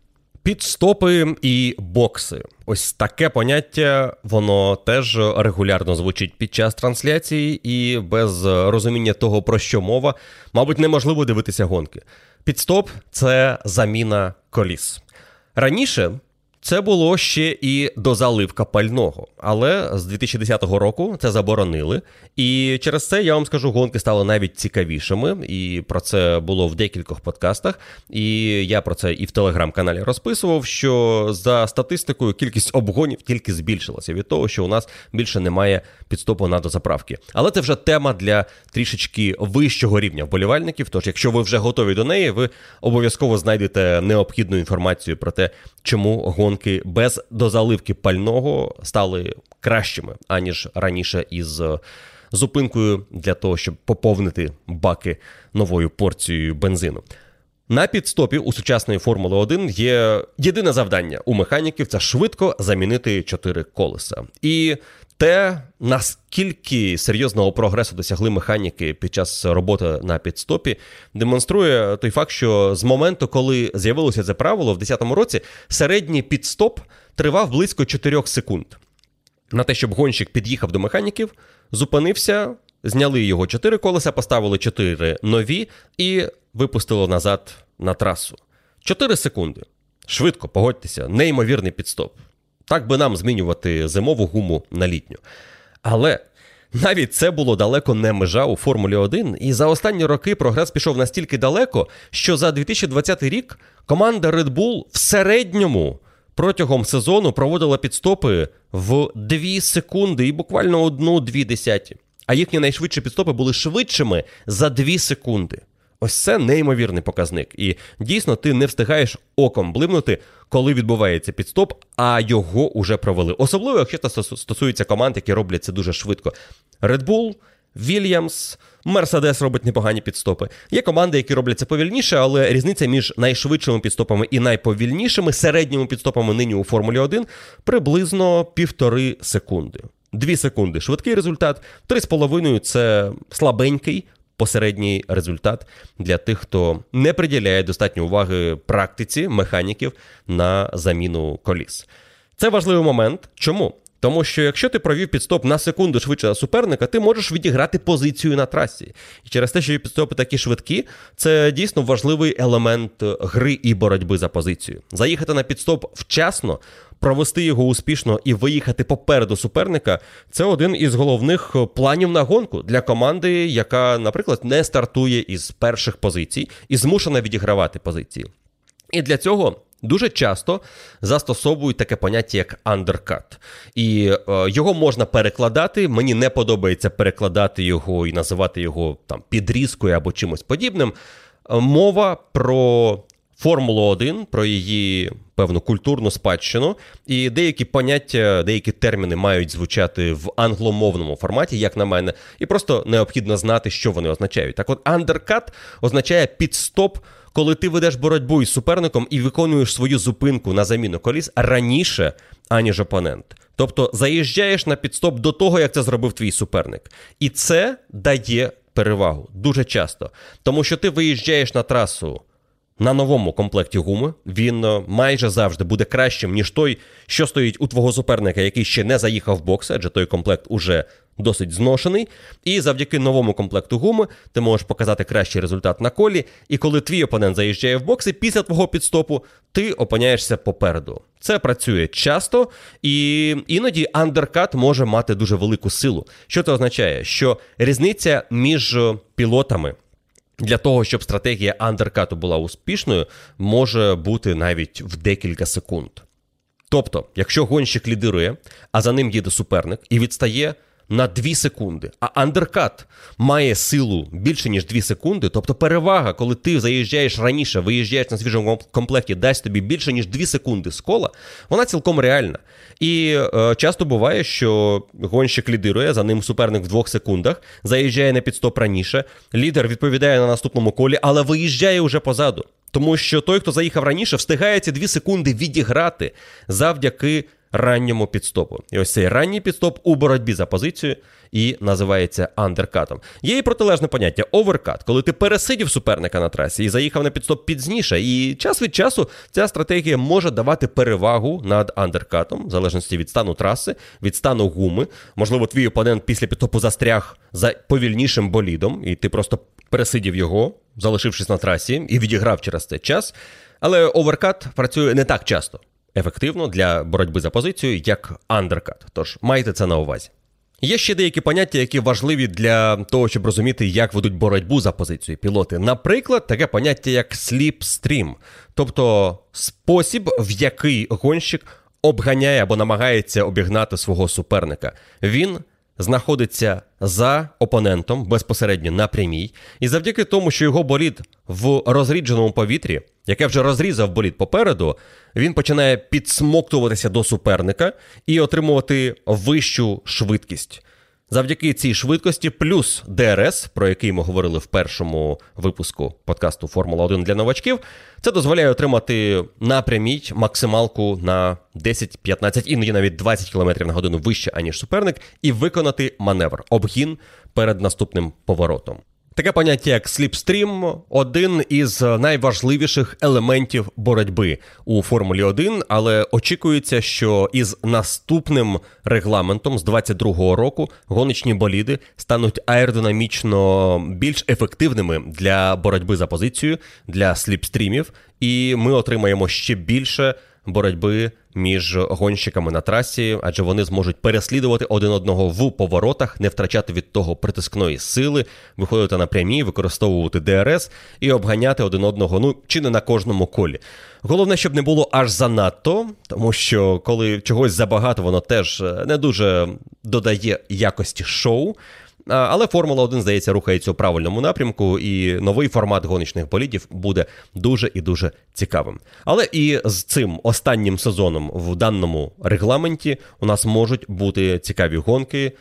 Підстопи і бокси. Ось таке поняття, воно теж регулярно звучить під час трансляції, і без розуміння того, про що мова, мабуть, неможливо дивитися гонки. Підстоп це заміна коліс. Раніше це було ще і до заливка пального, але з 2010 року це заборонили. І через це я вам скажу, гонки стали навіть цікавішими, і про це було в декількох подкастах. І я про це і в телеграм-каналі розписував. Що за статистикою кількість обгонів тільки збільшилася від того, що у нас більше немає підстопу на дозаправки. Але це вже тема для трішечки вищого рівня вболівальників. Тож, якщо ви вже готові до неї, ви обов'язково знайдете необхідну інформацію про те, чому гонки без дозаливки пального стали кращими аніж раніше із зупинкою для того, щоб поповнити баки новою порцією бензину. На підстопі у сучасної Формули 1 є єдине завдання у механіків це швидко замінити чотири колеса. І те, наскільки серйозного прогресу досягли механіки під час роботи на підстопі, демонструє той факт, що з моменту, коли з'явилося це правило в 2010 році, середній підстоп тривав близько 4 секунд. на те, щоб гонщик під'їхав до механіків, зупинився, зняли його чотири колеса, поставили чотири нові і випустили назад на трасу. Чотири секунди. Швидко, погодьтеся, неймовірний підстоп. Так би нам змінювати зимову гуму на літню. Але навіть це було далеко не межа у Формулі 1, і за останні роки прогрес пішов настільки далеко, що за 2020 рік команда Red Bull в середньому протягом сезону проводила підстопи в 2 секунди і буквально одну-дві десяті. А їхні найшвидші підстопи були швидшими за 2 секунди. Ось це неймовірний показник. І дійсно ти не встигаєш оком блимнути, коли відбувається підстоп, а його уже провели. Особливо, якщо це стосується команд, які роблять це дуже швидко. Red Bull, Williams, Mercedes робить непогані підстопи. Є команди, які роблять це повільніше, але різниця між найшвидшими підстопами і найповільнішими середніми підстопами нині у Формулі 1 приблизно півтори секунди. Дві секунди швидкий результат, три з половиною це слабенький, посередній результат для тих, хто не приділяє достатньо уваги практиці механіків на заміну коліс. Це важливий момент. Чому? Тому що якщо ти провів підстоп на секунду швидше суперника, ти можеш відіграти позицію на трасі. І через те, що підстопи такі швидкі, це дійсно важливий елемент гри і боротьби за позицію. Заїхати на підстоп вчасно провести його успішно і виїхати попереду суперника це один із головних планів на гонку для команди, яка, наприклад, не стартує із перших позицій і змушена відігравати позиції. І для цього. Дуже часто застосовують таке поняття, як андеркат. І е, його можна перекладати. Мені не подобається перекладати його і називати його там підрізкою або чимось подібним. Е, мова про Формулу 1, про її певну культурну спадщину, і деякі поняття, деякі терміни мають звучати в англомовному форматі, як на мене, і просто необхідно знати, що вони означають. Так, от андеркат означає підстоп, коли ти ведеш боротьбу із суперником і виконуєш свою зупинку на заміну коліс раніше, аніж опонент. Тобто заїжджаєш на підстоп до того, як це зробив твій суперник. І це дає перевагу дуже часто, тому що ти виїжджаєш на трасу. На новому комплекті гуми він е, майже завжди буде кращим, ніж той, що стоїть у твого суперника, який ще не заїхав в бокс, адже той комплект уже досить зношений. І завдяки новому комплекту гуми ти можеш показати кращий результат на колі. І коли твій опонент заїжджає в бокси, після твого підстопу ти опиняєшся попереду. Це працює часто, і іноді андеркат може мати дуже велику силу. Що це означає? Що різниця між пілотами. Для того, щоб стратегія андеркату була успішною, може бути навіть в декілька секунд. Тобто, якщо гонщик лідирує, а за ним їде суперник і відстає на 2 секунди, а андеркат має силу більше, ніж 2 секунди, тобто перевага, коли ти заїжджаєш раніше, виїжджаєш на свіжому комплекті, дасть тобі більше, ніж 2 секунди з кола, вона цілком реальна. І е, часто буває, що гонщик лідирує, за ним суперник в 2 секундах, заїжджає на пітстоп раніше, лідер відповідає на наступному колі, але виїжджає уже позаду. Тому що той, хто заїхав раніше, встигає ці 2 секунди відіграти завдяки ранньому пітстопу. І ось цей ранній пітстоп у боротьбі за позицію і називається undercut ом. Є і протилежне поняття overcut, коли ти пересидів суперника на трасі і заїхав на пітстоп пізніше. І час від часу ця стратегія може давати перевагу над undercut ом, в залежності від стану траси, від стану гуми. Можливо, твій опонент після пітстопу застряг за повільнішим болідом, і ти просто пересидів його, залишившись на трасі, і відіграв через цей час. Але overcut працює не так часто ефективно для боротьби за позицію, як undercut. Тож майте це на увазі. Є ще деякі поняття, які важливі для того, щоб розуміти, як ведуть боротьбу за позицію пілоти. Наприклад, таке поняття, як slipstream, тобто спосіб, в який гонщик обганяє або намагається обігнати свого суперника. Він знаходиться за опонентом безпосередньо на прямій, і завдяки тому, що його болід в розрідженому повітрі, яке вже розрізав болід попереду, він починає підсмоктуватися до суперника і отримувати вищу швидкість. Завдяки цій швидкості, плюс ДРС, про який ми говорили в першому випуску подкасту Формула 1 для новачків, це дозволяє отримати напрямій максималку на 10, 15, іноді навіть 20 км на годину вище, аніж суперник, і виконати маневр, обгін перед наступним поворотом. Таке поняття, як сліпстрім, один із найважливіших елементів боротьби у Формулі 1, але очікується, що із наступним регламентом з 22-го року гоночні боліди стануть аеродинамічно більш ефективними для боротьби за позицію для сліпстрімів, і ми отримаємо ще більше боротьби між гонщиками на трасі, адже вони зможуть переслідувати один одного в поворотах, не втрачати від того притискної сили, виходити на прямі, використовувати ДРС і обганяти один одного, ну чи не на кожному колі. Головне, щоб не було аж занадто, тому що коли чогось забагато, воно теж не дуже додає якості шоу. Але Формула 1, здається, рухається у правильному напрямку, і новий формат гоночних болідів буде дуже і дуже цікавим. Але і з цим останнім сезоном в даному регламенті у нас можуть бути цікаві гонки.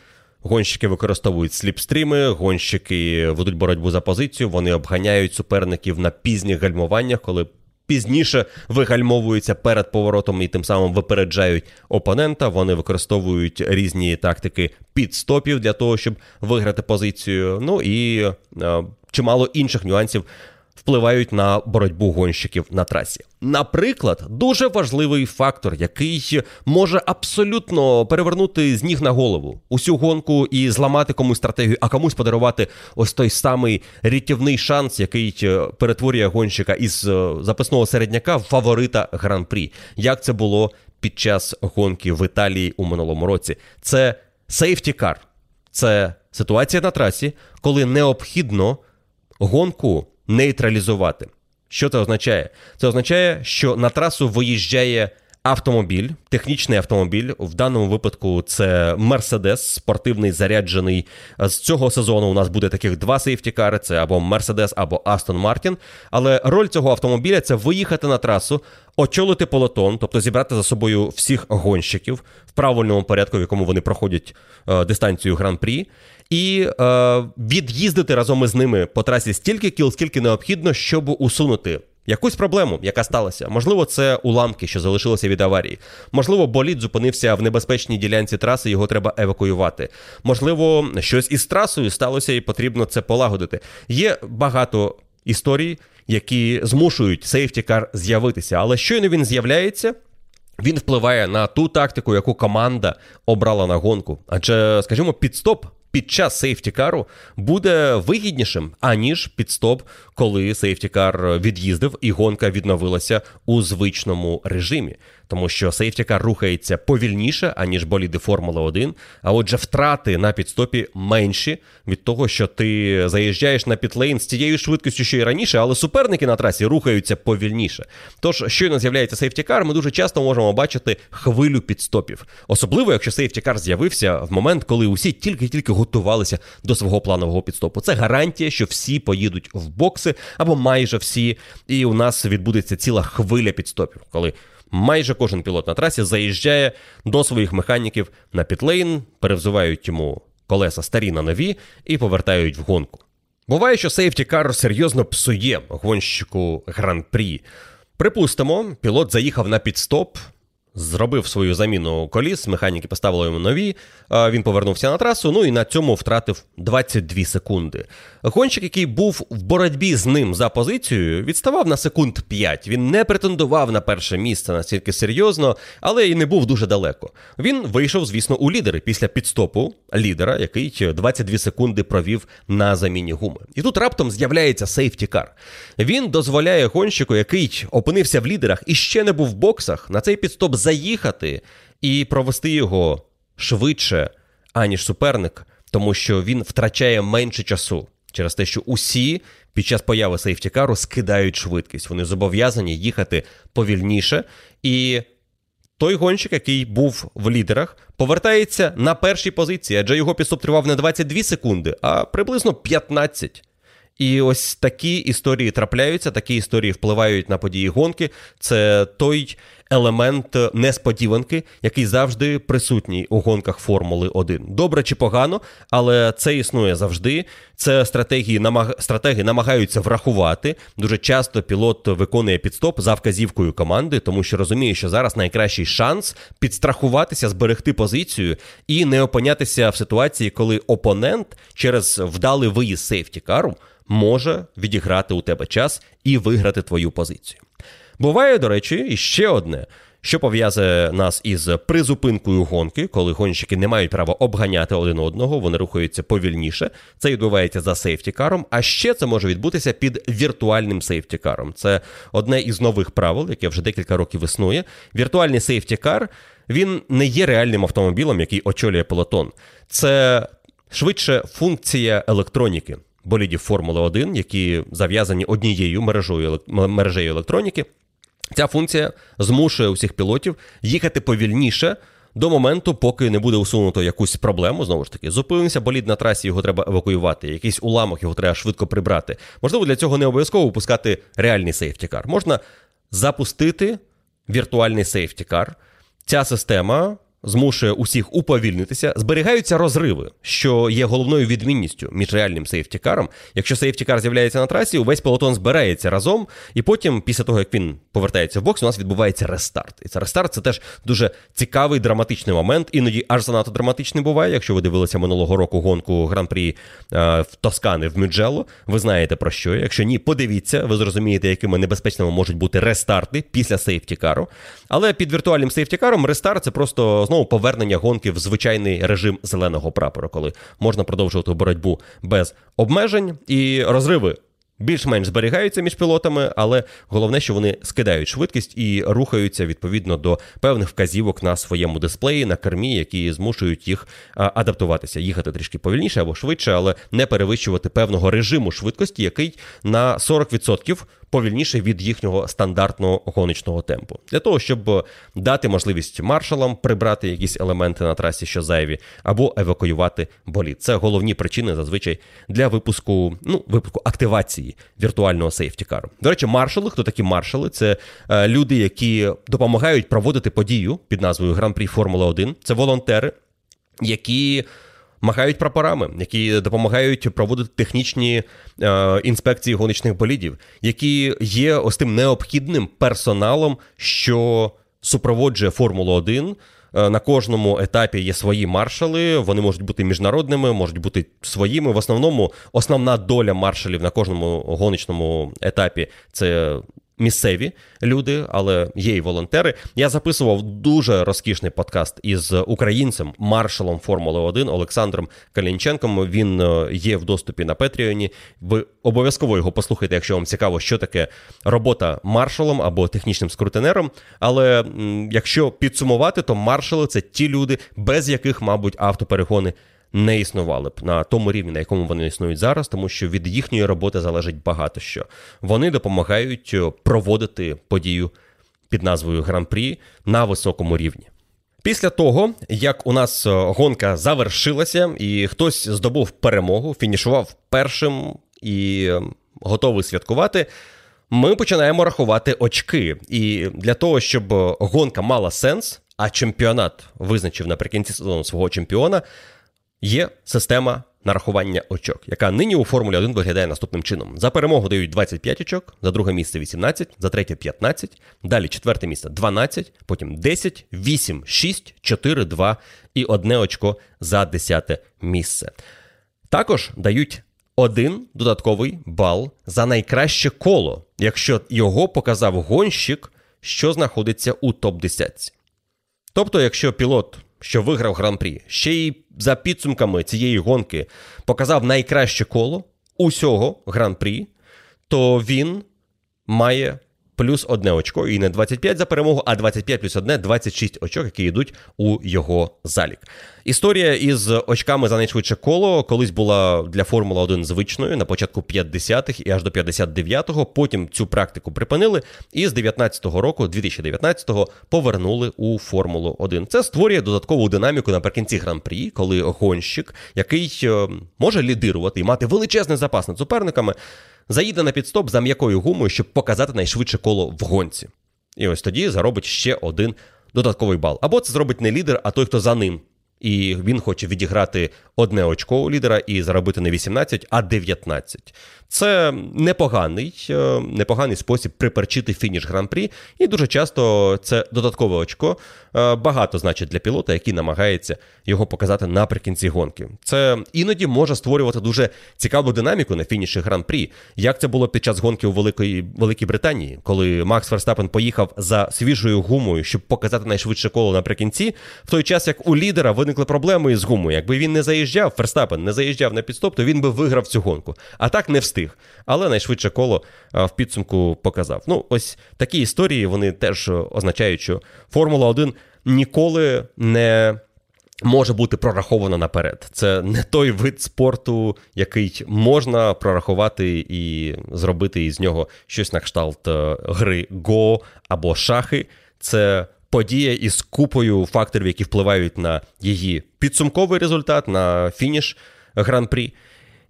Гонщики використовують сліпстріми, гонщики ведуть боротьбу за позицію, вони обганяють суперників на пізніх гальмуваннях, коли пізніше вигальмовуються перед поворотом і тим самим випереджають опонента. Вони використовують різні тактики підстопів для того, щоб виграти позицію. Ну і е, чимало інших нюансів впливають на боротьбу гонщиків на трасі. Наприклад, дуже важливий фактор, який може абсолютно перевернути з ніг на голову усю гонку і зламати комусь стратегію, а комусь подарувати ось той самий рятівний шанс, який е, перетворює гонщика із е, записного середняка в фаворита гран-прі. Як це було під час гонки в Італії у минулому році? Це сейфтікар. Це ситуація на трасі, коли необхідно гонку нейтралізувати. Що це означає? Це означає, що на трасу виїжджає автомобіль, технічний автомобіль. В даному випадку це Мерседес, спортивний заряджений. З цього сезону у нас буде таких два сейфтікари: це або Мерседес, або Астон Мартін. Але роль цього автомобіля це виїхати на трасу, очолити полотон, тобто зібрати за собою всіх гонщиків в правильному порядку, в якому вони проходять е, дистанцію гран-прі і е, від'їздити разом із ними по трасі стільки кіл, скільки необхідно, щоб усунути. Якусь проблему, яка сталася, можливо, це уламки, що залишилися від аварії. Можливо, болід зупинився в небезпечній ділянці траси, його треба евакуювати. Можливо, щось із трасою сталося, і потрібно це полагодити. Є багато історій, які змушують сейфтікар з'явитися, але щойно він з'являється. Він впливає на ту тактику, яку команда обрала на гонку. Адже, скажімо, підстоп під час сейфтікару буде вигіднішим, аніж під стоп, коли сейфтікар від'їздив і гонка відновилася у звичному режимі тому що сейфтікар рухається повільніше, аніж боліди Формули 1. А отже, втрати на підстопі менші від того, що ти заїжджаєш на пітлейн з тією швидкістю, що і раніше, але суперники на трасі рухаються повільніше. Тож, щойно з'являється сейфтікар, ми дуже часто можемо бачити хвилю підстопів. Особливо, якщо сейфтікар з'явився в момент, коли усі тільки-тільки готувалися до свого планового підстопу. Це гарантія, що всі поїдуть в бокси або майже всі, і у нас відбудеться ціла хвиля підстопів, коли майже кожен пілот на трасі заїжджає до своїх механіків на пітлейн, перевзувають йому колеса старі на нові і повертають в гонку. Буває, що сейфті-кар серйозно псує гонщику гран-прі. Припустимо, пілот заїхав на підстоп, зробив свою заміну коліс, механіки поставили йому нові. Він повернувся на трасу. Ну і на цьому втратив 22 секунди. Гонщик, який був в боротьбі з ним за позицією, відставав на секунд 5. Він не претендував на перше місце настільки серйозно, але й не був дуже далеко. Він вийшов, звісно, у лідери після підстопу лідера, який 22 секунди провів на заміні гуми. І тут раптом з'являється сейфтікар. Він дозволяє гонщику, який опинився в лідерах і ще не був в боксах, на цей підстоп заїхати і провести його швидше, аніж суперник, тому що він втрачає менше часу через те, що усі під час появи сейфтікару скидають швидкість. Вони зобов'язані їхати повільніше. І той гонщик, який був в лідерах, повертається на першій позиції, адже його підстоп тривав не 22 секунди, а приблизно 15. І ось такі історії трапляються, такі історії впливають на події гонки. Це той елемент несподіванки, який завжди присутній у гонках Формули 1. Добре чи погано, але це існує завжди. Це стратегії намаг... стратегії намагаються врахувати. Дуже часто пілот виконує підстоп за вказівкою команди, тому що розуміє, що зараз найкращий шанс підстрахуватися, зберегти позицію і не опинятися в ситуації, коли опонент через вдалий виїзд сейфтікару може відіграти у тебе час і виграти твою позицію. Буває, до речі, і ще одне. Що пов'язує нас із призупинкою гонки, коли гонщики не мають права обганяти один одного, вони рухаються повільніше. Це відбувається за сейфтікаром. А ще це може відбутися під віртуальним сейфтікаром. Це одне із нових правил, яке вже декілька років існує. Віртуальний сейфтікар він не є реальним автомобілем, який очолює пелотон. Це швидше функція електроніки болідів Формули 1, які зав'язані однією мережею електроніки. Ця функція змушує усіх пілотів їхати повільніше до моменту, поки не буде усунуто якусь проблему. Знову ж таки, зупинився болід на трасі, його треба евакуювати. Якийсь уламок його треба швидко прибрати. Можливо, для цього не обов'язково випускати реальний сейфтікар. Можна запустити віртуальний сейфтікар. Ця система змушує усіх уповільнитися, зберігаються розриви, що є головною відмінністю між реальним сейфтікаром. Якщо сейфтікар з'являється на трасі, увесь пелотон збирається разом, і потім, після того як він повертається в бокс, у нас відбувається рестарт. І це рестарт це теж дуже цікавий драматичний момент. Іноді аж занадто драматичний буває. Якщо ви дивилися минулого року гонку гран-прі е, в Тоскани в Мюджело, ви знаєте про що. Якщо ні, подивіться, ви зрозумієте, якими небезпечними можуть бути рестарти після сейфтікару. Але під віртуальним сейфтікаром рестарт це просто знову повернення гонки в звичайний режим зеленого прапора, коли можна продовжувати боротьбу без обмежень. І розриви більш-менш зберігаються між пілотами, але головне, що вони скидають швидкість і рухаються відповідно до певних вказівок на своєму дисплеї, на кермі, які змушують їх адаптуватися, їхати трішки повільніше або швидше, але не перевищувати певного режиму швидкості, який на 40% повільніше від їхнього стандартного гоночного темпу, для того, щоб дати можливість маршалам прибрати якісь елементи на трасі, що зайві, або евакуювати болід. Це головні причини зазвичай для випуску, ну випуску активації віртуального сейфтікару. До речі, маршали, хто такі маршали? Це е, люди, які допомагають проводити подію під назвою Гран-прі Формула 1. Це волонтери, які махають прапорами, які допомагають проводити технічні е, інспекції гоночних болідів, які є ось тим необхідним персоналом, що супроводжує Формулу 1. Е, на кожному етапі є свої маршали, вони можуть бути міжнародними, можуть бути своїми. В основному основна доля маршалів на кожному гоночному етапі це місцеві люди, але є й волонтери. Я записував дуже розкішний подкаст із українцем, маршалом Формули 1 Олександром Калінченком. Він е, є в доступі на Петріоні. Ви обов'язково його послухайте, якщо вам цікаво, що таке робота маршалом або технічним скрутинером. Але якщо підсумувати, то маршали це ті люди, без яких, мабуть, автоперегони не існували б на тому рівні, на якому вони існують зараз, тому що від їхньої роботи залежить багато що. Вони допомагають е, проводити подію під назвою Гран-прі на високому рівні. Після того, як у нас е, гонка завершилася, і хтось здобув перемогу, фінішував першим і е, готовий святкувати. Ми починаємо рахувати очки. І для того, щоб гонка мала сенс, а чемпіонат визначив наприкінці сезону свого чемпіона, Є система нарахування очок, яка нині у Формулі 1 виглядає наступним чином: за перемогу дають 25 очок, за друге місце 18, за третє 15, далі четверте місце 12, потім 10, 8, 6, 4, 2 і одне очко за десяте місце. Також дають один додатковий бал за найкраще коло, якщо його показав гонщик, що знаходиться у топ-10. Тобто, якщо пілот що виграв гран-прі, ще й за підсумками цієї гонки показав найкраще коло усього гран-прі, то він має плюс одне очко. І не 25 за перемогу, а 25 плюс одне 26 очок, які йдуть у його залік. Історія із очками за найшвидше коло колись була для Формули 1 звичною на початку 50-х і аж до 59-го. Потім цю практику припинили, і з 19-го року, 2019-го, повернули у Формулу 1. Це створює додаткову динаміку наприкінці гран-прі, коли гонщик, який е, може лідирувати і мати величезний запас над суперниками заїде на підстоп за м'якою гумою, щоб показати найшвидше коло в гонці. І ось тоді заробить ще один додатковий бал. Або це зробить не лідер, а той, хто за ним. І він хоче відіграти одне очко у лідера і заробити не 18, а 19. Це непоганий е, непоганий спосіб приперчити фініш гран-прі, і дуже часто це додаткове очко е, багато значить для пілота, який намагається його показати наприкінці гонки. Це іноді може створювати дуже цікаву динаміку на фініші гран-прі, як це було під час гонки у Великої Великій Британії, коли Макс Ферстапен поїхав за свіжою гумою, щоб показати найшвидше коло наприкінці, в той час як у лідера виникли проблеми із гумою. Якби він не заїжджав, Ферстапен не заїжджав на підстоп, то він би виграв цю гонку. А так не встиг. Але найшвидше коло в підсумку показав. Ну, ось такі історії вони теж означають, що Формула 1 ніколи не. Може бути прорахована наперед. Це не той вид спорту, який можна прорахувати і зробити із нього щось на кшталт е, гри Го або шахи. Це подія із купою факторів, які впливають на її підсумковий результат, на фініш гран-прі.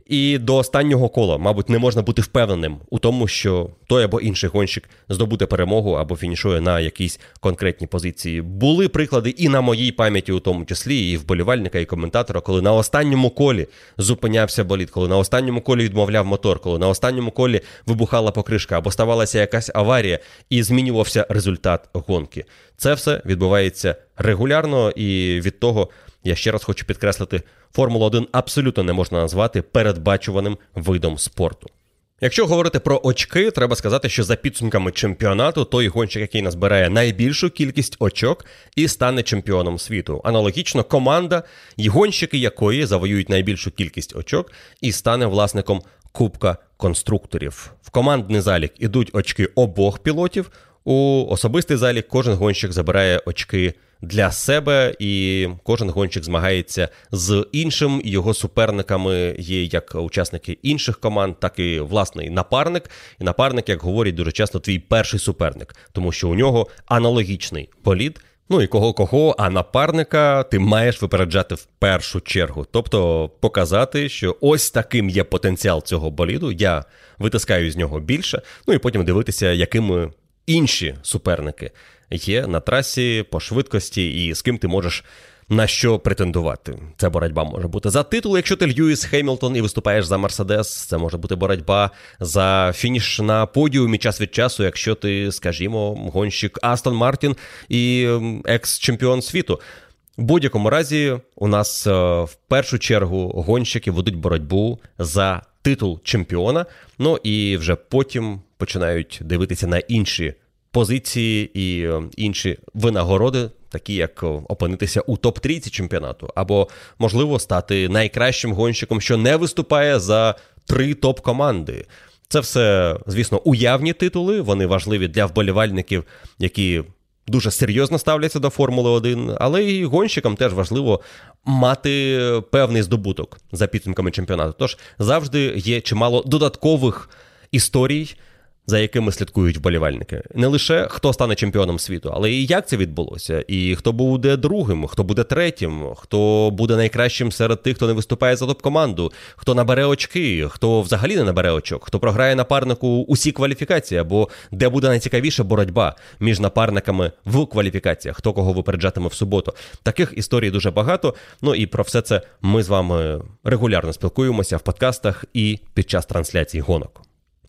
І до останнього кола, мабуть, не можна бути впевненим у тому, що той або інший гонщик здобуде перемогу або фінішує на якійсь конкретній позиції. Були приклади і на моїй пам'яті, у тому числі, і вболівальника, і коментатора, коли на останньому колі зупинявся болід, коли на останньому колі відмовляв мотор, коли на останньому колі вибухала покришка або ставалася якась аварія, і змінювався результат гонки. Це все відбувається регулярно, і від того я ще раз хочу підкреслити, Формулу 1 абсолютно не можна назвати передбачуваним видом спорту. Якщо говорити про очки, треба сказати, що за підсумками чемпіонату той гонщик, який назбирає найбільшу кількість очок, і стане чемпіоном світу. Аналогічно, команда, і гонщики якої завоюють найбільшу кількість очок і стане власником Кубка конструкторів. В командний залік ідуть очки обох пілотів. У особистий залік кожен гонщик забирає очки для себе, і кожен гонщик змагається з іншим. Його суперниками є як учасники інших команд, так і власний напарник. І напарник, як говорять, дуже часто твій перший суперник, тому що у нього аналогічний політ. Ну і кого кого, а напарника ти маєш випереджати в першу чергу. Тобто показати, що ось таким є потенціал цього боліду. Я витискаю з нього більше. Ну і потім дивитися, якими інші суперники є на трасі по швидкості і з ким ти можеш. На що претендувати? Ця боротьба може бути за титул, якщо ти Льюіс Хемілтон і виступаєш за Мерседес. Це може бути боротьба за фініш на подіумі час від часу, якщо ти, скажімо, гонщик Астон Мартін і екс-чемпіон світу. В будь-якому разі, у нас е, в першу чергу гонщики ведуть боротьбу за титул чемпіона. Ну і вже потім починають дивитися на інші позиції і е, інші винагороди, такі як е, опинитися у топ 30 чемпіонату, або можливо стати найкращим гонщиком, що не виступає за три топ-команди. Це все, звісно, уявні титули. Вони важливі для вболівальників, які дуже серйозно ставляться до Формули 1, але і гонщикам теж важливо мати певний здобуток за підсумками чемпіонату. Тож завжди є чимало додаткових історій за якими слідкують вболівальники. Не лише хто стане чемпіоном світу, але і як це відбулося, і хто буде другим, хто буде третім, хто буде найкращим серед тих, хто не виступає за топ-команду, хто набере очки, хто взагалі не набере очок, хто програє напарнику усі кваліфікації, або де буде найцікавіша боротьба між напарниками в кваліфікаціях, хто кого випереджатиме в суботу. Таких історій дуже багато. Ну і про все це ми з вами регулярно спілкуємося в подкастах і під час трансляцій гонок.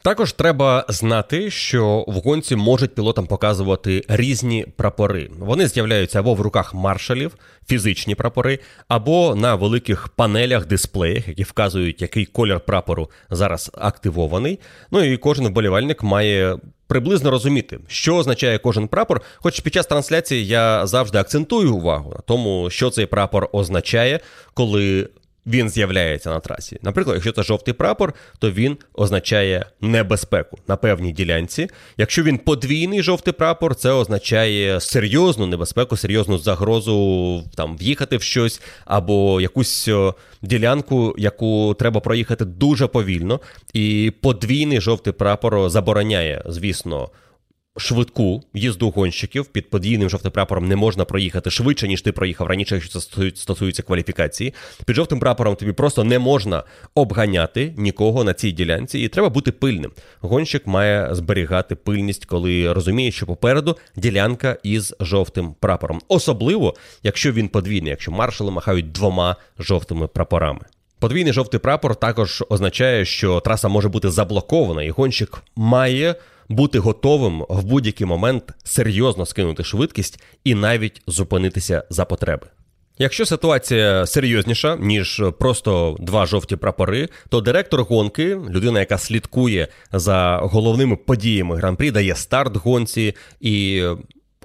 Також треба знати, що в гонці можуть пілотам показувати різні прапори. Вони з'являються або в руках маршалів, фізичні прапори, або на великих панелях дисплеях, які вказують, який колір прапору зараз активований. Ну і кожен вболівальник має. Приблизно розуміти, що означає кожен прапор. Хоч під час трансляції я завжди акцентую увагу на тому, що цей прапор означає, коли він з'являється на трасі. Наприклад, якщо це жовтий прапор, то він означає небезпеку на певній ділянці. Якщо він подвійний жовтий прапор, це означає серйозну небезпеку, серйозну загрозу там в'їхати в щось або якусь ділянку, яку треба проїхати дуже повільно. І подвійний жовтий прапор забороняє, звісно швидку їзду гонщиків під подвійним жовтим прапором не можна проїхати швидше, ніж ти проїхав раніше, якщо це стосується кваліфікації. Під жовтим прапором тобі просто не можна обганяти нікого на цій ділянці, і треба бути пильним. Гонщик має зберігати пильність, коли розуміє, що попереду ділянка із жовтим прапором. Особливо, якщо він подвійний, якщо маршали махають двома жовтими прапорами. Подвійний жовтий прапор також означає, що траса може бути заблокована, і гонщик має бути готовим в будь-який момент серйозно скинути швидкість і навіть зупинитися за потреби. Якщо ситуація серйозніша, ніж просто два жовті прапори, то директор гонки, людина, яка слідкує за головними подіями гран-прі, дає старт гонці і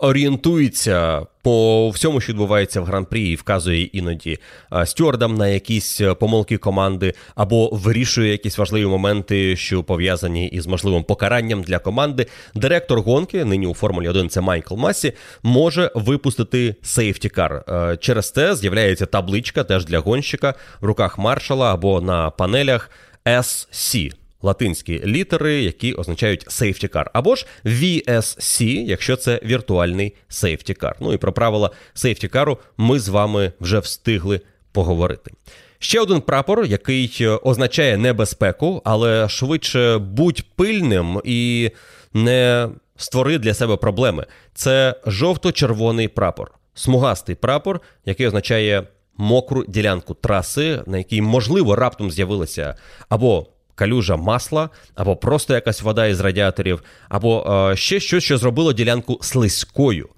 орієнтується по всьому, що відбувається в гран-прі, і вказує іноді стюардам на якісь е, помилки команди, або вирішує якісь важливі моменти, що пов'язані із можливим покаранням для команди. Директор гонки, нині у Формулі 1 це Майкл Масі, може випустити сейфтікар. Через це з'являється табличка теж для гонщика в руках маршала або на панелях SC латинські літери, які означають safety car, або ж VSC, якщо це віртуальний safety car. Ну і про правила safety car ми з вами вже встигли поговорити. Ще один прапор, який означає небезпеку, але швидше будь пильним і не створи для себе проблеми. Це жовто-червоний прапор, смугастий прапор, який означає мокру ділянку траси, на якій можливо раптом з'явилася або калюжа масла, або просто якась вода із радіаторів, або е, ще щось, що зробило ділянку слизькою.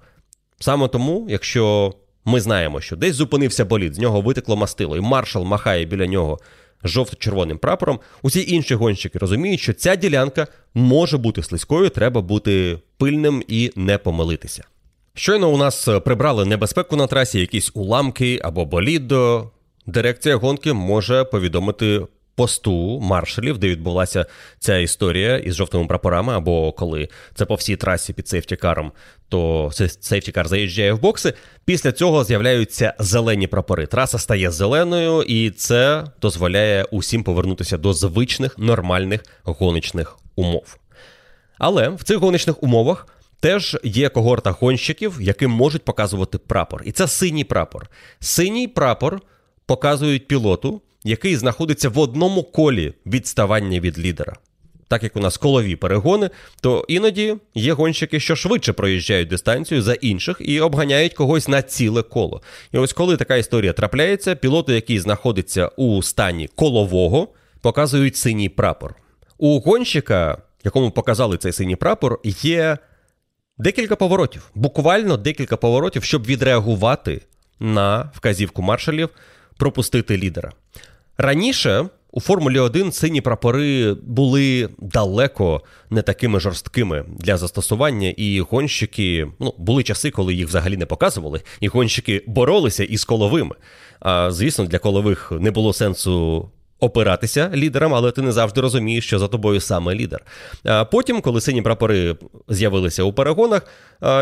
Саме тому, якщо ми знаємо, що десь зупинився болід, з нього витекло мастило, і маршал махає біля нього жовто-червоним прапором, усі інші гонщики розуміють, що ця ділянка може бути слизькою, треба бути пильним і не помилитися. Щойно у нас прибрали небезпеку на трасі, якісь уламки або болід. Дирекція гонки може повідомити посту маршалів, де відбулася ця історія із жовтими прапорами, або коли це по всій трасі під сейфтікаром, то сейфтікар заїжджає в бокси. Після цього з'являються зелені прапори. Траса стає зеленою, і це дозволяє усім повернутися до звичних нормальних гоночних умов. Але в цих гоночних умовах. Теж є когорта гонщиків, яким можуть показувати прапор. І це синій прапор. Синій прапор показують пілоту, який знаходиться в одному колі відставання від лідера. Так як у нас колові перегони, то іноді є гонщики, що швидше проїжджають дистанцію за інших і обганяють когось на ціле коло. І ось коли така історія трапляється, пілоту, який знаходиться у стані колового, показують синій прапор. У гонщика, якому показали цей синій прапор, є декілька поворотів, буквально декілька поворотів, щоб відреагувати на вказівку маршалів пропустити лідера. Раніше у Формулі 1 сині прапори були далеко не такими жорсткими для застосування, і гонщики ну, були часи, коли їх взагалі не показували, і гонщики боролися із коловими. А звісно, для колових не було сенсу опиратися лідерам, але ти не завжди розумієш, що за тобою саме лідер. Потім, коли сині прапори з'явилися у перегонах,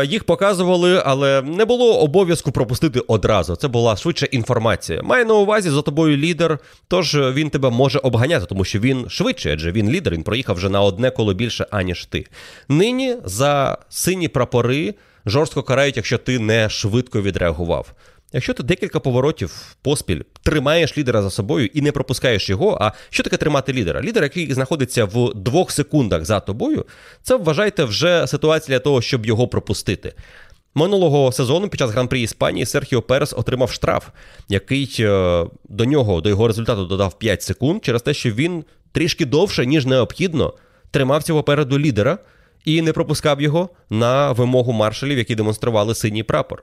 їх показували, але не було обов'язку пропустити одразу. Це була швидше інформація. Має на увазі за тобою лідер, тож він тебе може обганяти, тому що він швидше, адже він лідер, він проїхав вже на одне коло більше, аніж ти. Нині за сині прапори жорстко карають, якщо ти не швидко відреагував. Якщо ти декілька поворотів поспіль тримаєш лідера за собою і не пропускаєш його, а що таке тримати лідера? Лідер, який знаходиться в двох секундах за тобою, це вважайте вже ситуація для того, щоб його пропустити. Минулого сезону під час гран-прі Іспанії Серхіо Перес отримав штраф, який е, до нього, до його результату додав 5 секунд через те, що він трішки довше, ніж необхідно, тримався попереду лідера і не пропускав його на вимогу маршалів, які демонстрували синій прапор.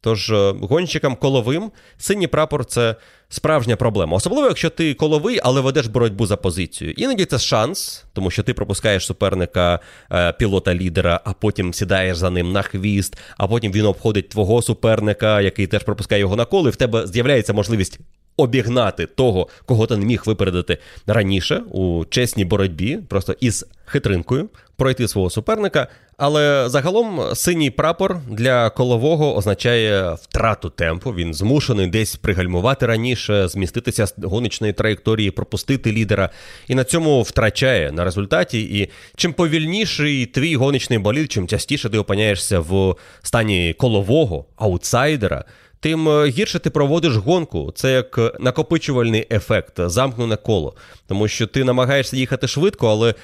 Тож е, гонщикам коловим синій прапор це справжня проблема. Особливо, якщо ти коловий, але ведеш боротьбу за позицію. Іноді це шанс, тому що ти пропускаєш суперника е, пілота-лідера, а потім сідаєш за ним на хвіст, а потім він обходить твого суперника, який теж пропускає його на коло, і в тебе з'являється можливість обігнати того, кого ти не міг випередити раніше у чесній боротьбі, просто із хитринкою пройти свого суперника. Але загалом синій прапор для колового означає втрату темпу. Він змушений десь пригальмувати раніше, зміститися з гоночної траєкторії, пропустити лідера, і на цьому втрачає на результаті. І чим повільніший твій гоночний болід, чим частіше ти опиняєшся в стані колового аутсайдера. Тим е, гірше ти проводиш гонку. Це як накопичувальний ефект, замкнене коло. Тому що ти намагаєшся їхати швидко, але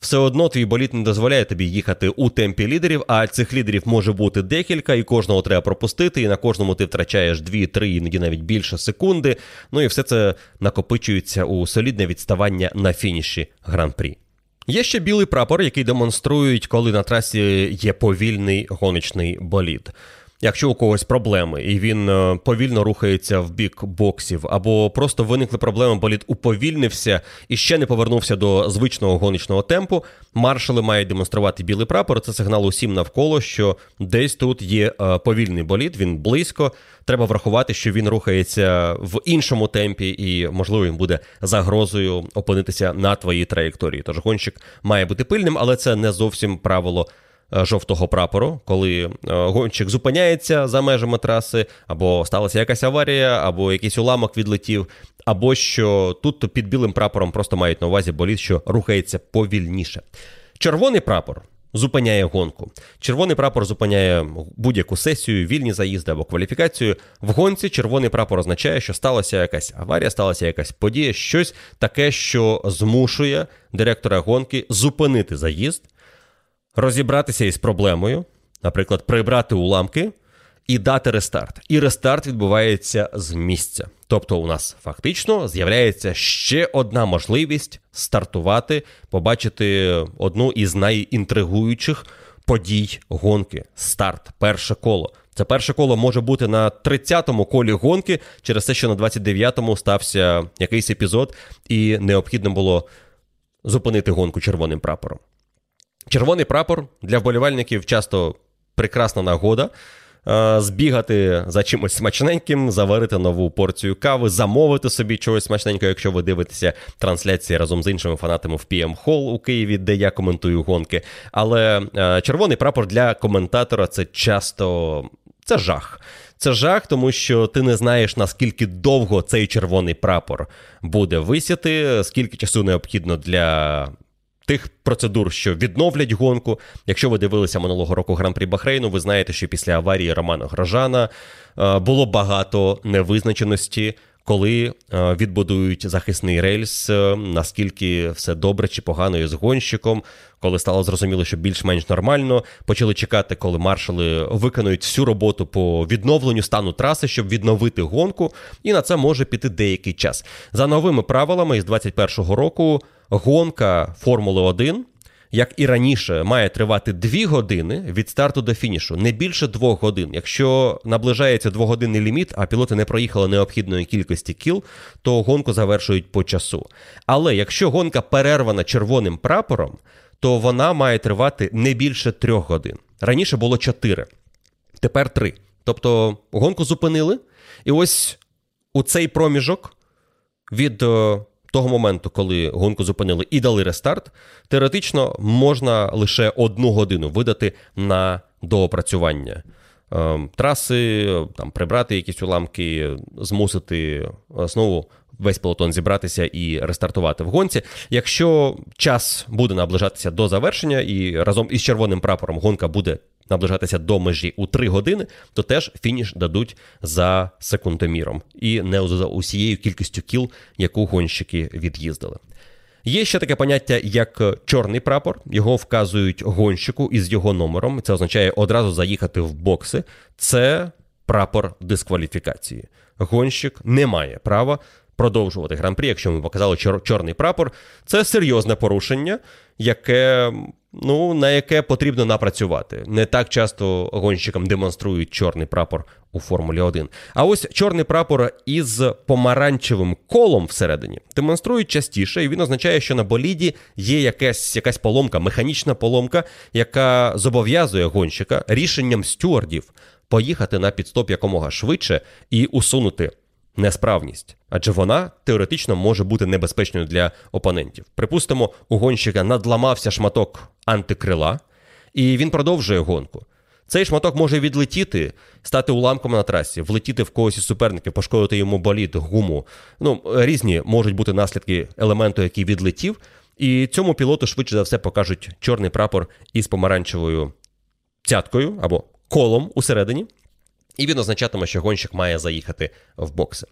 все одно твій боліт не дозволяє тобі їхати у темпі лідерів, а цих лідерів може бути декілька, і кожного треба пропустити, і на кожному ти втрачаєш 2-3, іноді навіть більше секунди. Ну і все це накопичується у солідне відставання на фініші гран-прі. Є ще білий прапор, який демонструють, коли на трасі є повільний гоночний болід. Якщо у когось проблеми, і він е, повільно рухається в бік боксів, або просто виникли проблеми, болід уповільнився і ще не повернувся до звичного гоночного темпу, маршали мають демонструвати білий прапор. Це сигнал усім навколо, що десь тут є е, повільний болід, він близько. Треба врахувати, що він рухається в іншому темпі, і, можливо, він буде загрозою опинитися на твоїй траєкторії. Тож гонщик має бути пильним, але це не зовсім правило. Е, жовтого прапору, коли е, гонщик зупиняється за межами траси, або сталася якась аварія, або якийсь уламок відлетів, або що тут під білим прапором просто мають на увазі боліт, що рухається повільніше. Червоний прапор. Зупиняє гонку. Червоний прапор зупиняє будь-яку сесію, вільні заїзди або кваліфікацію. В гонці червоний прапор означає, що сталася якась аварія, сталася якась подія, щось таке, що змушує директора гонки зупинити заїзд розібратися із проблемою, наприклад, прибрати уламки і дати рестарт. І рестарт відбувається з місця. Тобто, у нас фактично з'являється ще одна можливість стартувати, побачити одну із найінтригуючих подій гонки. Старт, перше коло. Це перше коло може бути на 30-му колі гонки, через те, що на 29-му стався якийсь епізод, і необхідно було зупинити гонку червоним прапором. Червоний прапор для вболівальників часто прекрасна нагода. Е, збігати за чимось смачненьким, заварити нову порцію кави, замовити собі чогось смачненького, якщо ви дивитеся трансляції разом з іншими фанатами в PM Hall у Києві, де я коментую гонки. Але е, червоний прапор для коментатора це часто це жах. Це жах, тому що ти не знаєш, наскільки довго цей червоний прапор буде висіти, скільки часу необхідно для тих процедур, що відновлять гонку. Якщо ви дивилися минулого року гран-прі Бахрейну, ви знаєте, що після аварії Романа Грожана е, було багато невизначеності. Коли е, відбудують захисний рельс, е, наскільки все добре чи погано із гонщиком, коли стало зрозуміло, що більш-менш нормально, почали чекати, коли маршали виконують всю роботу по відновленню стану траси, щоб відновити гонку, і на це може піти деякий час. За новими правилами із 2021 року гонка Формули 1, як і раніше, має тривати 2 години від старту до фінішу, не більше 2 годин. Якщо наближається двогодинний ліміт, а пілоти не проїхали необхідної кількості кіл, то гонку завершують по часу. Але якщо гонка перервана червоним прапором, то вона має тривати не більше 3 годин. Раніше було 4, тепер 3. Тобто гонку зупинили, і ось у цей проміжок від е, того моменту, коли гонку зупинили і дали рестарт, теоретично можна лише одну годину видати на доопрацювання. Ем, траси, там прибрати якісь уламки, змусити знову весь пелотон зібратися і рестартувати в гонці. Якщо час буде наближатися до завершення, і разом із червоним прапором гонка буде наближатися до межі у 3 години, то теж фініш дадуть за секундоміром і не за усією кількістю кіл, яку гонщики від'їздили. Є ще таке поняття, як чорний прапор. Його вказують гонщику із його номером. Це означає одразу заїхати в бокси. Це прапор дискваліфікації. Гонщик не має права продовжувати гран-прі, якщо ми показали чор- чорний прапор. Це серйозне порушення, яке ну, на яке потрібно напрацювати. Не так часто гонщикам демонструють чорний прапор у Формулі 1. А ось чорний прапор із помаранчевим колом всередині демонструють частіше, і він означає, що на боліді є якась, якась поломка, механічна поломка, яка зобов'язує гонщика рішенням стюардів поїхати на підстоп якомога швидше і усунути несправність, адже вона теоретично може бути небезпечною для опонентів. Припустимо, у гонщика надламався шматок антикрила, і він продовжує гонку. Цей шматок може відлетіти, стати уламком на трасі, влетіти в когось із суперників, пошкодити йому боліт, гуму. Ну, різні можуть бути наслідки елементу, який відлетів. І цьому пілоту швидше за все покажуть чорний прапор із помаранчевою цяткою або колом усередині. І він означатиме, що гонщик має заїхати в бокси.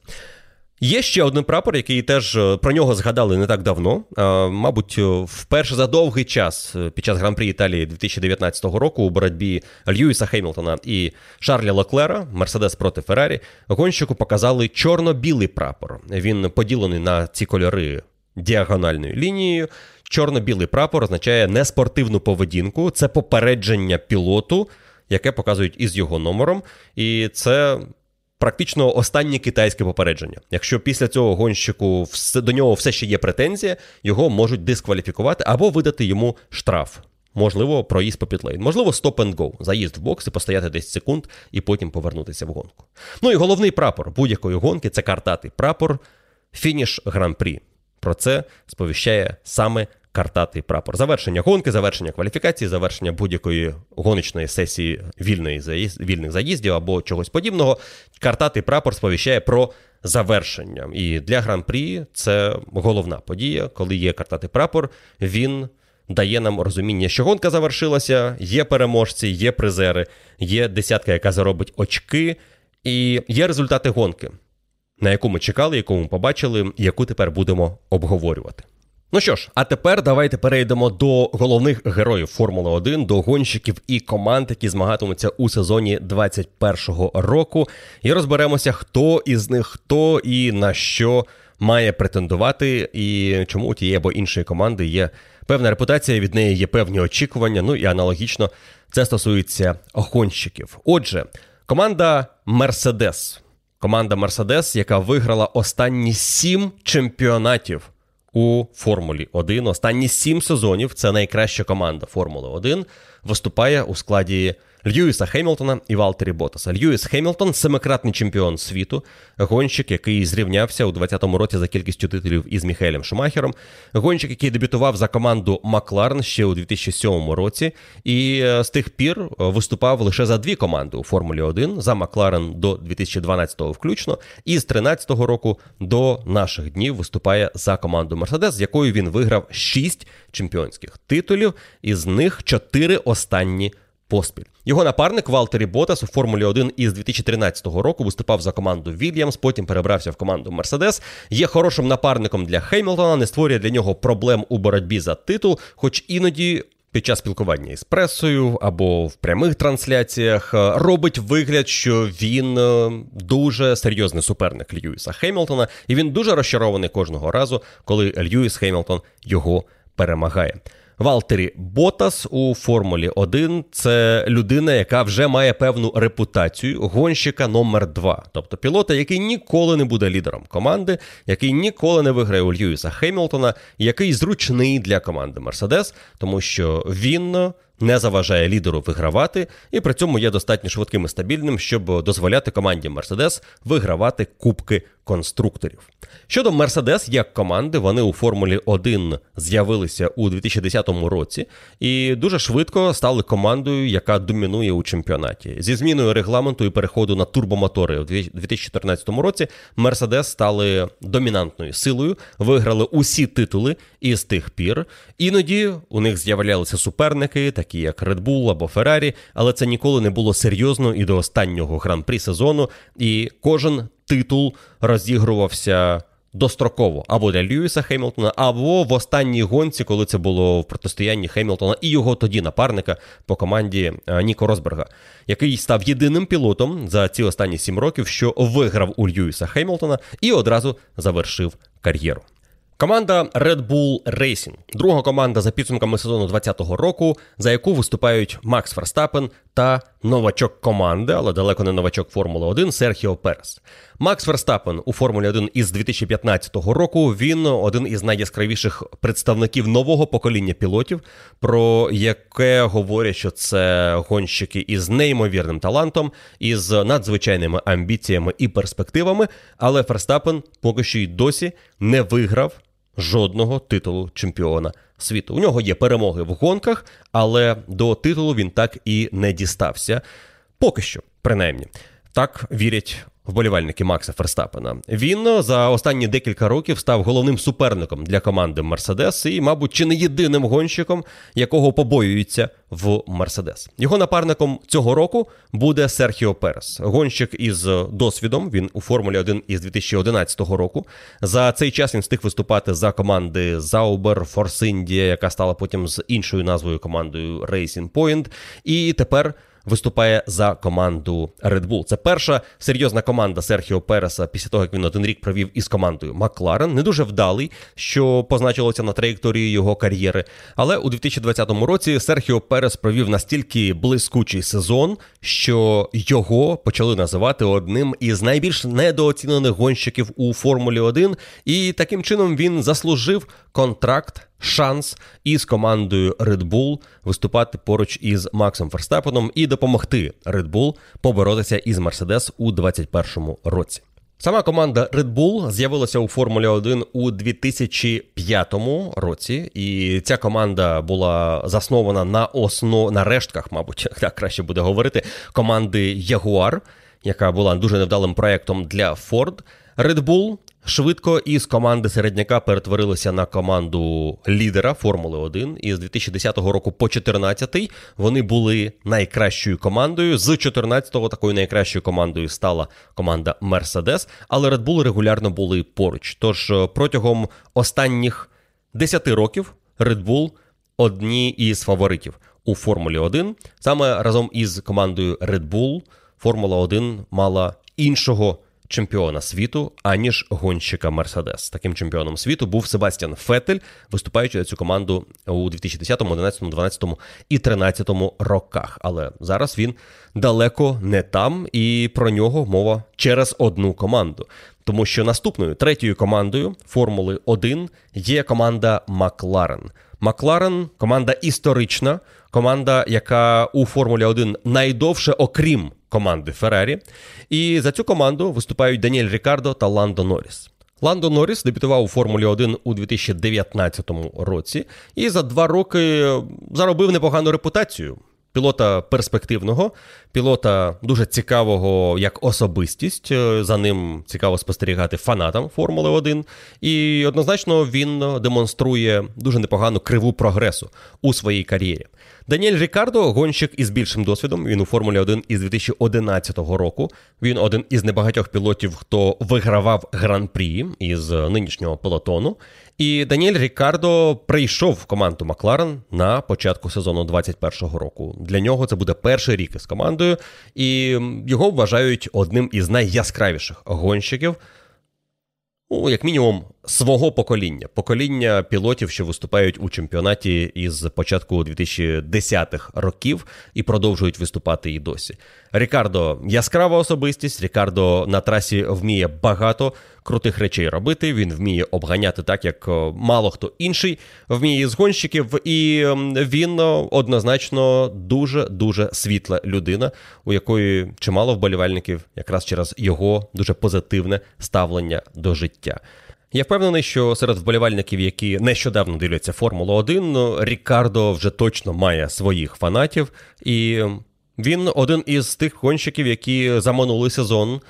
Є ще один прапор, який теж е, про нього згадали не так давно. Мабуть, е, вперше за довгий час е, під час гран-прі Італії 2019 року у боротьбі Льюіса Хеймлтона і Шарлі Леклера, Мерседес проти Феррарі, гонщику показали чорно-білий прапор. Він поділений на ці кольори діагональною лінією. Чорно-білий прапор означає неспортивну поведінку, це попередження пілоту, яке показують із його номером. І це практично останнє китайське попередження. Якщо після цього гонщику до нього все ще є претензія, його можуть дискваліфікувати або видати йому штраф. Можливо, проїзд по підлейн. Можливо, стоп and go, заїзд в бокс і постояти 10 секунд і потім повернутися в гонку. Ну і головний прапор будь-якої гонки це картатий прапор, фініш гран-прі. Про це сповіщає саме картатий прапор. Завершення гонки, завершення кваліфікації, завершення будь-якої гоночної сесії вільної заїзд, вільних заїздів або чогось подібного. Картатий прапор сповіщає про завершення. І для гран-прі це головна подія, коли є картатий прапор, він. Дає нам розуміння, що гонка завершилася, є переможці, є призери, є десятка, яка заробить очки, і є результати гонки, на яку ми чекали, яку ми побачили, яку тепер будемо обговорювати. Ну що ж, а тепер давайте перейдемо до головних героїв Формули 1, до гонщиків і команд, які змагатимуться у сезоні 2021 року, і розберемося, хто із них хто і на що має претендувати, і чому у тієї або іншої команди є певна репутація, від неї є певні очікування. Ну і аналогічно це стосується гонщиків. Отже, команда Мерседес. Команда Мерседес, яка виграла останні сім чемпіонатів у Формулі 1. Останні сім сезонів це найкраща команда Формули 1 виступає у складі Льюіса Хемілтона і Валтері Ботаса. Льюіс Хемілтон семикратний чемпіон світу, гонщик, який зрівнявся у 2020 році за кількістю титулів із Міхелем Шумахером. Гонщик, який дебютував за команду Макларен ще у 2007 році, і е, з тих пір е, виступав лише за дві команди у Формулі 1 за Макларен до 2012-го включно, і з 2013 року до наших днів виступає за команду Мерседес, з якою він виграв шість чемпіонських титулів, із них чотири останні поспіль. Його напарник Валтері Ботас у Формулі 1 із 2013 року виступав за команду Вільямс, потім перебрався в команду Мерседес. Є хорошим напарником для Хеймлтона, не створює для нього проблем у боротьбі за титул, хоч іноді. Під час спілкування із пресою або в прямих трансляціях е, робить вигляд, що він е, дуже серйозний суперник Льюіса Хеймлтона, і він дуже розчарований кожного разу, коли Льюіс Хеймлтон його перемагає. Валтері Ботас у Формулі 1 це людина, яка вже має певну репутацію гонщика номер 2 тобто пілота, який ніколи не буде лідером команди, який ніколи не виграє у Льюіса Хемілтона, який зручний для команди Мерседес, тому що він не заважає лідеру вигравати, і при цьому є достатньо швидким і стабільним, щоб дозволяти команді Мерседес вигравати кубки конструкторів. Щодо Мерседес як команди, вони у Формулі 1 з'явилися у 2010 році і дуже швидко стали командою, яка домінує у чемпіонаті. Зі зміною регламенту і переходу на турбомотори у 2014 році Мерседес стали домінантною силою, виграли усі титули і з тих пір. Іноді у них з'являлися суперники, такі як Red Bull або Ferrari, але це ніколи не було серйозно і до останнього гран-прі сезону. І кожен титул розігрувався достроково або для Льюіса Хеймлтона, або в останній гонці, коли це було в протистоянні Хеймлтона і його тоді напарника по команді е, Ніко Росберга, який став єдиним пілотом за ці останні сім років, що виграв у Льюіса Хеймлтона і одразу завершив кар'єру. Команда Red Bull Racing. друга команда за підсумками сезону 2020 року, за яку виступають Макс Ферстапен та новачок команди, але далеко не новачок Формули 1 Серхіо Перес. Макс Верстапен у Формулі 1 із 2015 року. Він один із найяскравіших представників нового покоління пілотів, про яке говорять, що це гонщики із неймовірним талантом, із надзвичайними амбіціями і перспективами. Але Верстапен поки що й досі не виграв жодного титулу чемпіона світу. У нього є перемоги в гонках, але до титулу він так і не дістався. Поки що, принаймні, так вірять. Вболівальники Макса Ферстапена. Він за останні декілька років став головним суперником для команди Мерседес і, мабуть, чи не єдиним гонщиком, якого побоюються в Мерседес. Його напарником цього року буде Серхіо Перес, гонщик із досвідом. Він у Формулі 1 із 2011 року. За цей час він встиг виступати за команди Заубер, Форс Індія, яка стала потім з іншою назвою командою Racing Point. І тепер виступає за команду Red Bull. Це перша серйозна команда Серхіо Переса після того, як він один рік провів із командою Макларен. Не дуже вдалий, що позначилося на траєкторії його кар'єри. Але у 2020 році Серхіо Перес провів настільки блискучий сезон, що його почали називати одним із найбільш недооцінених гонщиків у Формулі 1, і таким чином він заслужив контракт шанс із командою Red Bull виступати поруч із Максом Ферстапеном і допомогти Red Bull поборотися із Mercedes у 2021 році. Сама команда Red Bull з'явилася у Формулі 1 у 2005 році, і ця команда була заснована на основ... на рештках, мабуть, так краще буде говорити, команди Jaguar, яка була дуже невдалим проектом для Ford. Red Bull швидко із команди середняка перетворилися на команду лідера Формули 1. І з 2010 року по 2014 вони були найкращою командою. З 2014-го такою найкращою командою стала команда Mercedes, але Red Bull регулярно були поруч. Тож е, протягом останніх 10 років Red Bull одні із фаворитів у Формулі 1. Саме разом із командою Red Bull Формула 1 мала іншого чемпіона світу, аніж гонщика Мерседес. Таким чемпіоном світу був Себастьян Фетель, виступаючи за цю команду у 2010, 11, 12 і 13 роках. Але зараз він далеко не там, і про нього мова через одну команду. Тому що наступною третьою командою Формули 1 є команда Макларен. Макларен команда історична, команда, яка у Формулі 1 найдовше, окрім команди Феррарі. І за цю команду виступають Даніель Рікардо та Ландо Норріс. Ландо Норріс дебютував у Формулі 1 у 2019 році і за два роки заробив непогану репутацію. Пілота перспективного, пілота дуже цікавого як особистість. За ним цікаво спостерігати фанатам Формули 1. І однозначно він демонструє дуже непогану криву прогресу у своїй кар'єрі. Даніель Рікардо, гонщик із більшим досвідом. Він у Формулі 1 із 2011 року. Він один із небагатьох пілотів, хто вигравав гран-прі із нинішнього пелотону. І Даніель Рікардо прийшов в команду Макларен на початку сезону 2021 року. Для нього це буде перший рік із командою, і його вважають одним із найяскравіших гонщиків ну, як мінімум, свого покоління, покоління пілотів, що виступають у чемпіонаті із початку 2010-х років і продовжують виступати і досі. Рікардо яскрава особистість. Рікардо на трасі вміє багато крутих речей робити. Він вміє обганяти так, як е, мало хто інший вміє з гонщиків, і він е, однозначно дуже дуже світла людина, у якої чимало вболівальників, якраз через його дуже позитивне ставлення до життя. Я впевнений, що серед вболівальників, які нещодавно дивляться Формулу 1, Рікардо вже точно має своїх фанатів, і він один із тих гонщиків, які за минулий сезон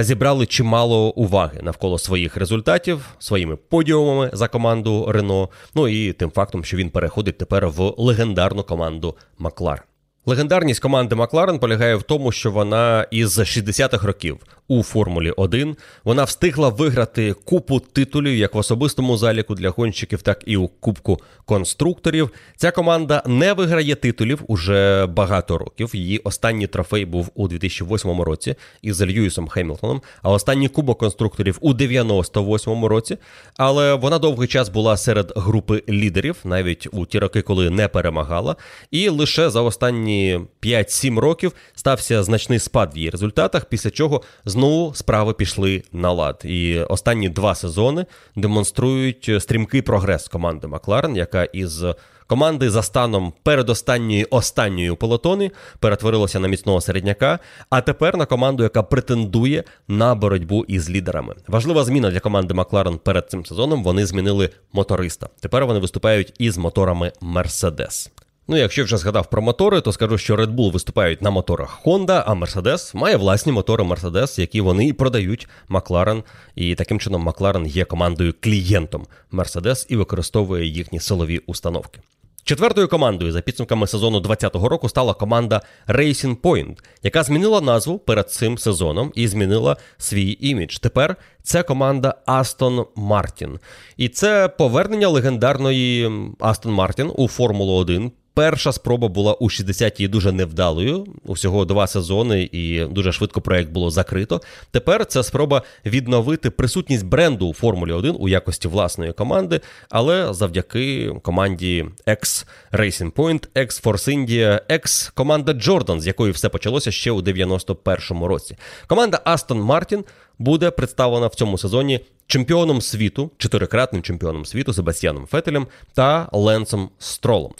зібрали чимало уваги навколо своїх результатів, своїми подіумами за команду Рено. Ну і тим фактом, що він переходить тепер в легендарну команду Маклар. Легендарність команди Макларен полягає в тому, що вона із 60-х років у Формулі 1 вона встигла виграти купу титулів як в особистому заліку для гонщиків, так і у Кубку конструкторів. Ця команда не виграє титулів уже багато років. Її останній трофей був у 2008 році із Льюісом Хемілтоном, а останній кубок конструкторів у 98 році. Але вона довгий час була серед групи лідерів, навіть у ті роки, коли не перемагала. І лише за останні останні 5-7 років стався значний спад в її результатах, після чого знову справи пішли на лад. І останні два сезони демонструють стрімкий прогрес команди Макларен, яка із команди за станом передостанньої останньої полотони перетворилася на міцного середняка, а тепер на команду, яка претендує на боротьбу із лідерами. Важлива зміна для команди Макларен перед цим сезоном. Вони змінили моториста. Тепер вони виступають із моторами Мерседес. Ну, якщо вже згадав про мотори, то скажу, що Red Bull виступають на моторах Honda, а Mercedes має власні мотори Mercedes, які вони і продають McLaren. І таким чином McLaren є командою клієнтом Mercedes і використовує їхні силові установки. Четвертою командою за підсумками сезону 2020 року стала команда Racing Point, яка змінила назву перед цим сезоном і змінила свій імідж. Тепер це команда Aston Martin. І це повернення легендарної Aston Martin у Формулу 1 Перша спроба була у 60-ті дуже невдалою. Усього два сезони, і дуже швидко проект було закрито. Тепер це спроба відновити присутність бренду у Формулі 1 у якості власної команди, але завдяки команді X Racing Point, X Force India, X команда Jordan, з якої все почалося ще у 91-му році. Команда Aston Martin буде представлена в цьому сезоні чемпіоном світу, чотирикратним чемпіоном світу Себастьяном Фетелем та Ленсом Стролом.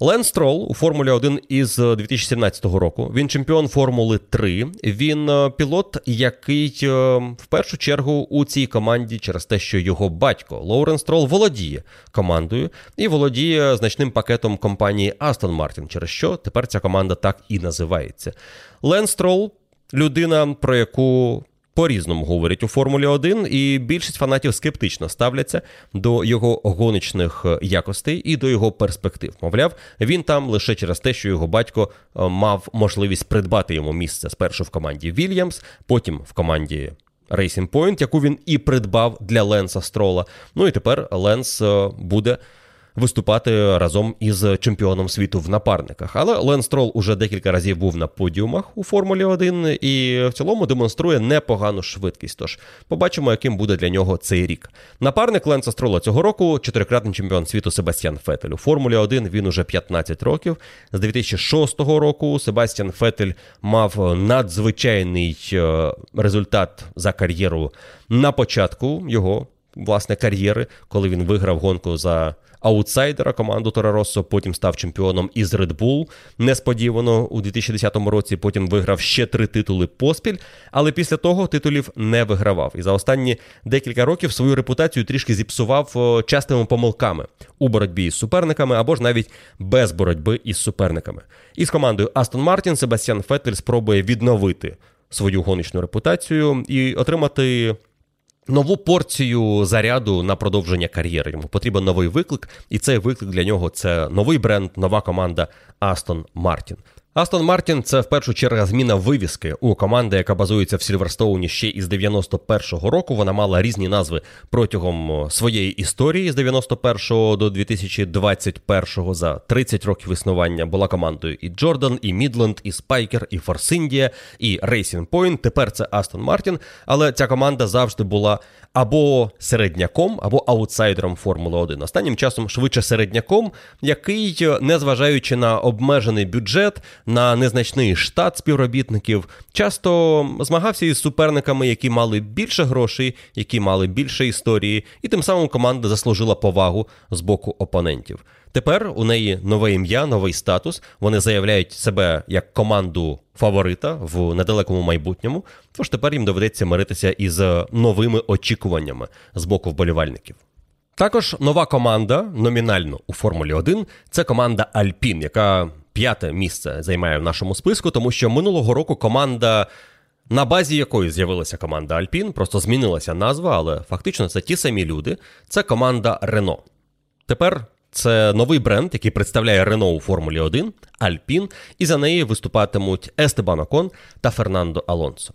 Лен Строл у Формулі 1 із 2017 року. Він чемпіон Формули 3. Він е, пілот, який е, в першу чергу у цій команді через те, що його батько Лоурен Строл володіє командою і володіє значним пакетом компанії Aston Martin, через що тепер ця команда так і називається. Лен Строл людина, про яку по-різному говорять у Формулі 1, і більшість фанатів скептично ставляться до його гоночних е, якостей і до його перспектив. Мовляв, він там лише через те, що його батько е, мав можливість придбати йому місце спершу в команді Вільямс, потім в команді. Racing Point, яку він і придбав для Ленса Строла. Ну і тепер Ленс е, буде виступати разом із чемпіоном світу в напарниках. Але Лен Строл уже декілька разів був на подіумах у Формулі 1 і в цілому демонструє непогану швидкість. Тож побачимо, яким буде для нього цей рік. Напарник Ленса Строла цього року чотирикратний чемпіон світу Себастьян Фетель. У Формулі 1 він уже 15 років. З 2006 року Себастьян Фетель мав надзвичайний е, результат за кар'єру на початку його власне кар'єри, коли він виграв гонку за аутсайдера команду Тораросо, потім став чемпіоном із Red Bull несподівано у 2010 році. Потім виграв ще три титули поспіль, але після того титулів не вигравав. І за останні декілька років свою репутацію трішки зіпсував частими помилками у боротьбі із суперниками або ж навіть без боротьби із суперниками. І з командою Астон Мартін Себастьян Феттель спробує відновити свою гоночну репутацію і отримати нову порцію заряду на продовження кар'єри. Йому потрібен новий виклик, і цей виклик для нього це новий бренд, нова команда Aston Martin. Астон Мартін це в першу чергу зміна вивіски у команди, яка базується в Сільверстоуні ще із 91-го року. Вона мала різні назви протягом своєї історії з 91-го до 2021-го. За 30 років існування була командою і Джордан, і Мідленд, і Спайкер, і Форс Індія, і Racing Point. Тепер це Астон Мартін. Але ця команда завжди була або середняком, або аутсайдером Формули 1. Останнім часом швидше середняком, який, незважаючи на обмежений бюджет на незначний штат співробітників, часто змагався із суперниками, які мали більше грошей, які мали більше історії, і тим самим команда заслужила повагу з боку опонентів. Тепер у неї нове ім'я, новий статус. Вони заявляють себе як команду фаворита в недалекому майбутньому. Тож тепер їм доведеться миритися із новими очікуваннями з боку вболівальників. Також нова команда номінально у Формулі 1 це команда Альпін, яка п'яте місце займає в нашому списку, тому що минулого року команда. На базі якої з'явилася команда Альпін, просто змінилася назва, але фактично це ті самі люди. Це команда Рено. Тепер це новий бренд, який представляє Рено у Формулі 1, Альпін, і за неї виступатимуть Естебан Окон та Фернандо Алонсо.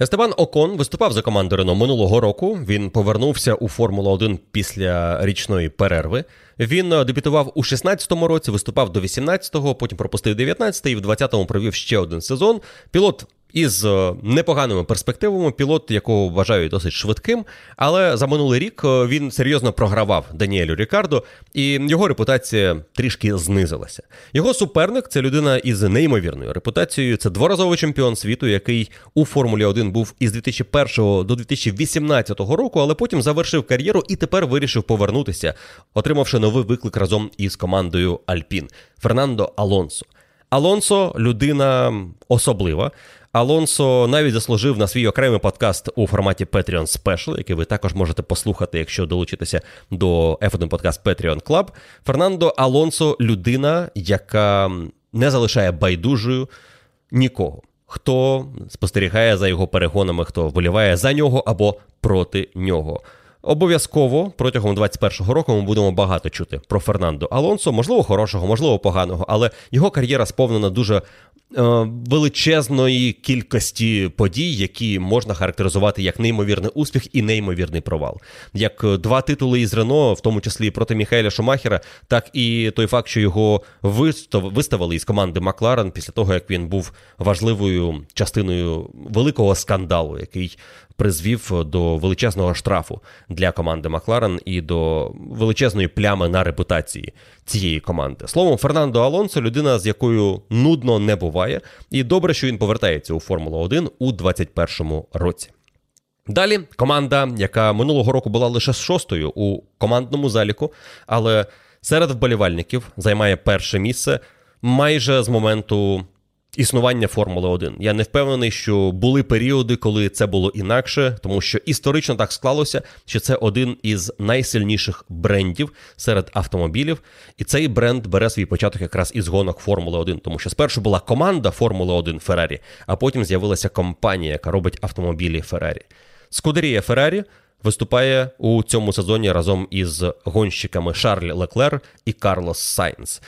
Естебан Окон виступав за команду Рено минулого року. Він повернувся у Формулу 1 після річної перерви. Він е, дебютував у 16-му році, виступав до 18-го, потім пропустив 19-й і в 20-му провів ще один сезон. Пілот із е, непоганими перспективами, пілот, якого вважають досить швидким, але за минулий рік е, він серйозно програвав Даніелю Рікардо, і його репутація трішки знизилася. Його суперник це людина із неймовірною репутацією. Це дворазовий чемпіон світу, який у Формулі 1 був із 2001 до 2018 року, але потім завершив кар'єру і тепер вирішив повернутися, отримавши новий виклик разом із командою Альпін Фернандо Алонсо. Алонсо людина особлива. Алонсо навіть заслужив на свій окремий подкаст у форматі Patreon Special, який ви також можете послухати, якщо долучитися до F1 подкаст Patreon Club. Фернандо Алонсо людина, яка не залишає байдужою нікого. Хто спостерігає за його перегонами, хто вболіває за нього або проти нього. Обов'язково протягом 21-го року ми будемо багато чути про Фернандо Алонсо, можливо, хорошого, можливо, поганого, але його кар'єра сповнена дуже е, величезної кількості подій, які можна характеризувати як неймовірний успіх і неймовірний провал. Як два титули із Рено, в тому числі проти Міхайля Шумахера, так і той факт, що його виставили із команди Макларен після того, як він був важливою частиною великого скандалу, який призвів до величезного штрафу для команди Макларен і до величезної плями на репутації цієї команди. Словом, Фернандо Алонсо людина, з якою нудно не буває, і добре, що він повертається у Формулу 1 у 2021 році. Далі команда, яка минулого року була лише шостою у командному заліку, але серед вболівальників займає перше місце майже з моменту існування Формули 1. Я не впевнений, що були періоди, коли це було інакше, тому що історично так склалося, що це один із найсильніших брендів серед автомобілів, і цей бренд бере свій початок якраз із гонок Формули 1, тому що спершу була команда Формули 1 Феррарі, а потім з'явилася компанія, яка робить автомобілі Феррарі. Скудерія Феррарі. Виступає у цьому сезоні разом із гонщиками Шарль Леклер і Карлос Сайнс.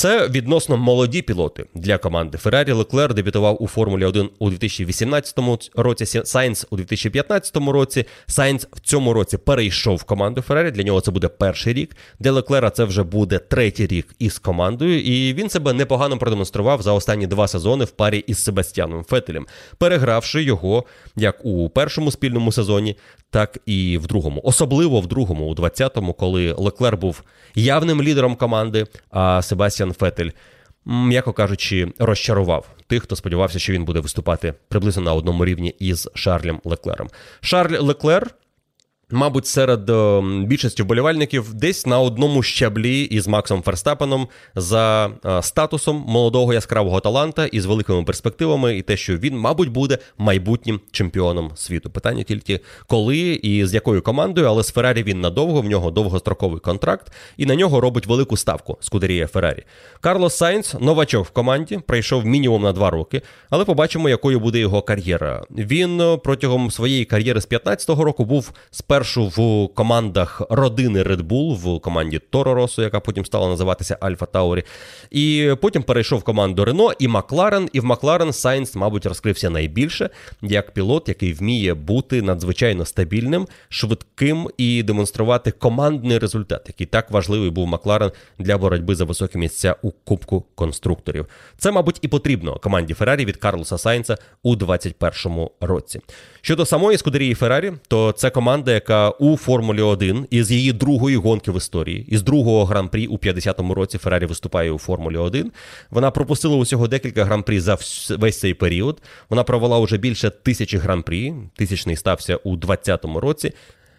Це відносно молоді пілоти для команди. Феррарі Леклер дебютував у Формулі 1 у 2018 році. Сайнс у 2015 році. Сайнс в цьому році перейшов в команду Феррарі. Для нього це буде перший рік. Для Леклера це вже буде третій рік із командою, і він себе непогано продемонстрував за останні два сезони в парі із Себастьяном Фетелем, перегравши його як у першому спільному сезоні, так і в другому. Особливо в другому, у 20-му, коли Леклер був явним лідером команди, а Себастьян Фетель, м'яко кажучи, розчарував тих, хто сподівався, що він буде виступати приблизно на одному рівні із Шарлем Леклером. Шарль Леклер Мабуть, серед е, більшості вболівальників десь на одному щаблі із Максом Ферстапеном за е, статусом молодого яскравого таланта із великими перспективами, і те, що він, мабуть, буде майбутнім чемпіоном світу. Питання тільки коли і з якою командою, але з Феррарі він надовго, в нього довгостроковий контракт, і на нього робить велику ставку Скудерія Феррарі. Карлос Сайнц, новачок в команді, прийшов мінімум на два роки, але побачимо, якою буде його кар'єра. Він е, протягом своєї кар'єри з 15-го року був спершу спершу в командах родини Red Bull, в команді Торо Росо, яка потім стала називатися Альфа Таурі. І потім перейшов в команду Рено і Макларен. І в Макларен Сайнс, мабуть, розкрився найбільше як пілот, який вміє бути надзвичайно стабільним, швидким і демонструвати командний результат, який так важливий був Макларен для боротьби за високі місця у Кубку конструкторів. Це, мабуть, і потрібно команді Феррарі від Карлоса Сайнса у 2021 році. Щодо самої Скудерії Феррарі, то це команда, яка у Формулі 1 із її другої гонки в історії, із другого гран-прі у 50-му році Феррарі виступає у Формулі 1. Вона пропустила усього декілька гран-прі за весь цей період. Вона провела вже більше тисячі гран-прі. Тисячний стався у 2020 році.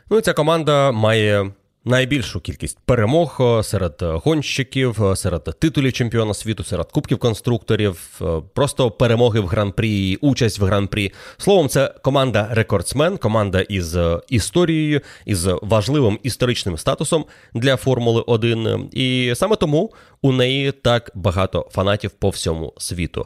Ну і ця команда має Найбільшу кількість перемог е, серед е, гонщиків, е, серед титулів чемпіона світу, серед кубків конструкторів, просто перемоги в гран-прі, участь в гран-прі. Словом, це команда рекордсмен, команда із історією, із важливим історичним статусом для Формули 1. І саме тому у неї так багато фанатів по всьому світу.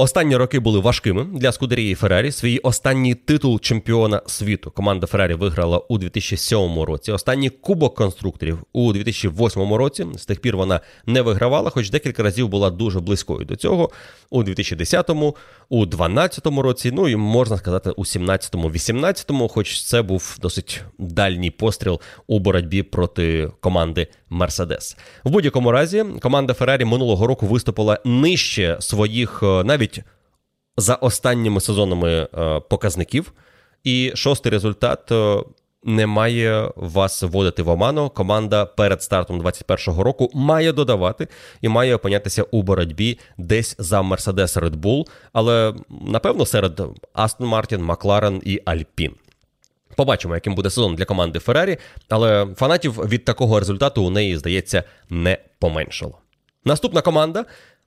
Останні роки були важкими для Скудерії Феррарі. Свій останній титул чемпіона світу команда Феррарі виграла у 2007 році. Останній кубок конструкторів у 2008 році. З тих пір вона не вигравала, хоч декілька разів була дуже близькою до цього. У 2010-му, у 2012 році, ну і можна сказати, у 17-му, 18-му, хоч це був досить дальній постріл у боротьбі проти команди Мерседес. В будь-якому разі команда Феррарі минулого року виступила нижче своїх навіть за останніми сезонами е, показників. І шостий результат е, не має вас вводити в оману. Команда перед стартом 2021 року має додавати і має опинятися у боротьбі десь за Мерседес Red Bull, але напевно серед Астон Мартін, Макларен і Альпін. Побачимо, яким буде сезон для команди Феррарі, але фанатів від такого результату у неї, здається, не поменшало. Наступна команда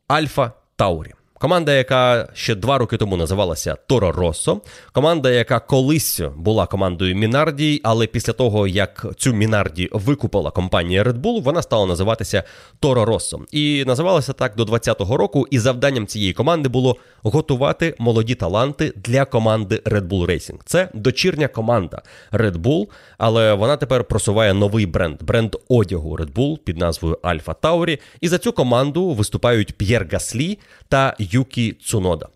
Альфа Таурі. Команда, яка ще два роки тому називалася Торо Россо. Команда, яка колись була командою Мінарді, але після того, як цю Мінарді викупила компанія Red Bull, вона стала називатися Торо Россо. І називалася так до 2020 року. І завданням цієї команди було готувати молоді таланти для команди Red Bull Racing. Це дочірня команда Red Bull, але вона тепер просуває новий бренд бренд одягу Red Bull під назвою Альфа Таурі. І за цю команду виступають П'єр Гаслі та Юкі Цунода.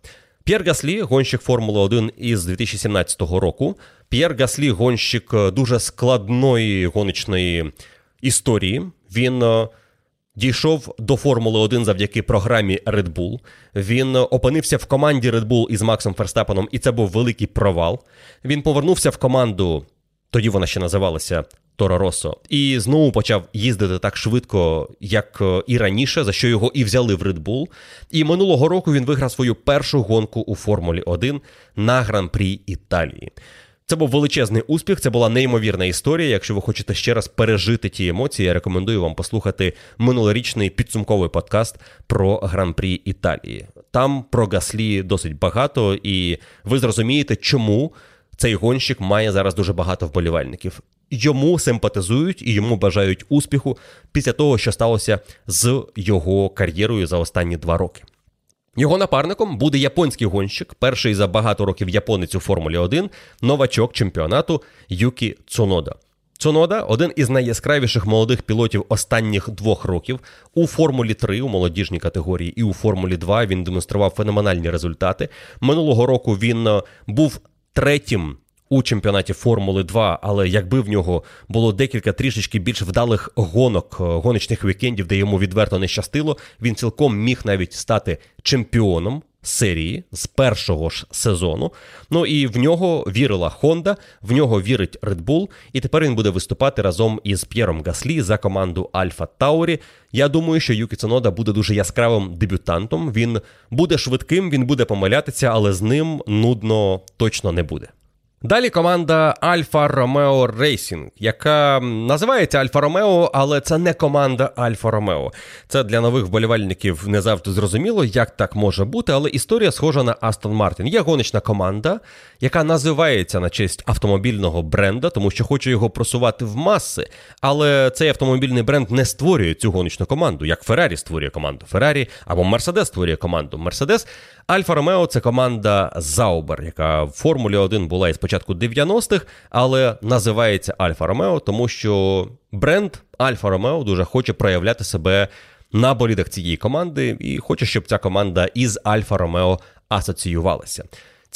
П'єр Гаслі, гонщик Формули 1 із 2017 року. П'єр Гаслі, гонщик е, дуже складної гоночної історії. Він е, дійшов до Формули 1 завдяки програмі Red Bull. Він опинився в команді Red Bull із Максом Ферстапеном, і це був великий провал. Він повернувся в команду, тоді вона ще називалася Торо Росо, і знову почав їздити так швидко, як е, і раніше, за що його і взяли в Red Bull. І минулого року він виграв свою першу гонку у Формулі 1 на гран-прі Італії. Це був величезний успіх, це була неймовірна історія. Якщо ви хочете ще раз пережити ті емоції, я рекомендую вам послухати минулорічний підсумковий подкаст про гран-прі Італії. Там про Гаслі досить багато, і ви зрозумієте, чому цей гонщик має зараз дуже багато вболівальників. Йому симпатизують і йому бажають успіху після того, що сталося з його кар'єрою за останні два роки. Його напарником буде японський гонщик, перший за багато років японець у Формулі 1, новачок чемпіонату Юкі Цунода. Цунода один із найяскравіших молодих пілотів останніх двох років. У Формулі 3 у молодіжній категорії і у Формулі 2 він демонстрував феноменальні результати. Минулого року він е, був третім у чемпіонаті Формули 2, але якби в нього було декілька трішечки більш вдалих гонок, е, гоночних вікендів, де йому відверто не щастило, він цілком міг навіть стати чемпіоном. Серії з першого ж сезону. Ну і в нього вірила Honda, в нього вірить Red Bull, і тепер він буде виступати разом із П'єром Гаслі за команду Альфа Таурі. Я думаю, що Юкі Цунода буде дуже яскравим дебютантом. Він буде швидким, він буде помилятися, але з ним нудно точно не буде. Далі команда Альфа Ромео Рейсінг, яка називається Альфа Ромео, але це не команда Альфа Ромео. Це для нових вболівальників не завжди зрозуміло, як так може бути, але історія схожа на Астон Мартін. Є гоночна команда, яка називається на честь автомобільного бренда, тому що хоче його просувати в маси. Але цей автомобільний бренд не створює цю гоночну команду, як Феррарі створює команду Феррарі або Мерседес створює команду Мерседес. Альфа Ромео це команда Заубер, яка в Формулі 1 була із початку 90-х, але називається Альфа Ромео, тому що бренд Альфа Ромео дуже хоче проявляти себе на болідах цієї команди і хоче, щоб ця команда із Альфа Ромео асоціювалася.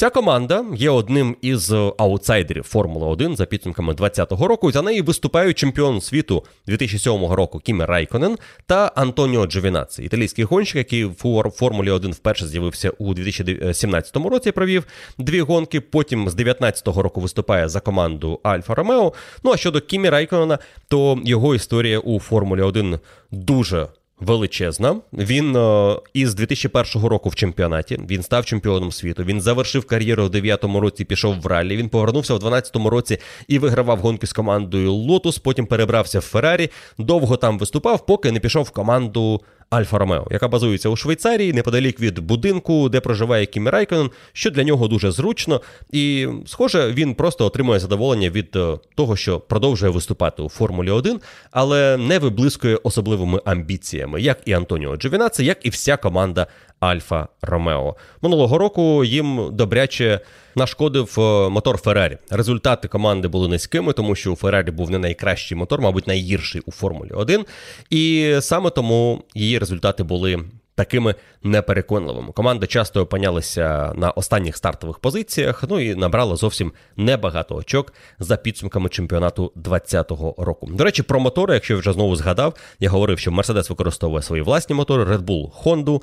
Ця команда є одним із аутсайдерів Формули 1 за підсумками 2020 року. За неї виступають чемпіон світу 2007 року Кімі Райконен та Антоніо Джовінаці, італійський гонщик, який в Формулі 1 вперше з'явився у 2017 році. Провів дві гонки. Потім з 2019 року виступає за команду Альфа Ромео. Ну а щодо Кімі Райконена, то його історія у Формулі 1 дуже величезна. Він е, із 2001 року в чемпіонаті він став чемпіоном світу. Він завершив кар'єру у 9-му році, пішов в раллі. Він повернувся у 12-му році і вигравав гонки з командою Лотус. Потім перебрався в Феррарі. Довго там виступав, поки не пішов в команду Альфа Ромео, яка базується у Швейцарії, неподалік від будинку, де проживає Кімі Райконен, що для нього дуже зручно. І, схоже, він просто отримує задоволення від е, того, що продовжує виступати у Формулі 1, але не виблискує особливими амбіціями, як і Антоніо Джовінацці, як і вся команда Альфа Ромео. Минулого року їм добряче нашкодив е, мотор Феррарі. Результати команди були низькими, тому що у Феррарі був не найкращий мотор, мабуть, найгірший у Формулі 1. І саме тому її результати були. Такими непереконливими. Команда часто опинялася на останніх стартових позиціях, ну і набрала зовсім небагато очок за підсумками чемпіонату 2020 року. До речі, про мотори, якщо я вже знову згадав, я говорив, що Mercedes використовує свої власні мотори, Red Bull Honda,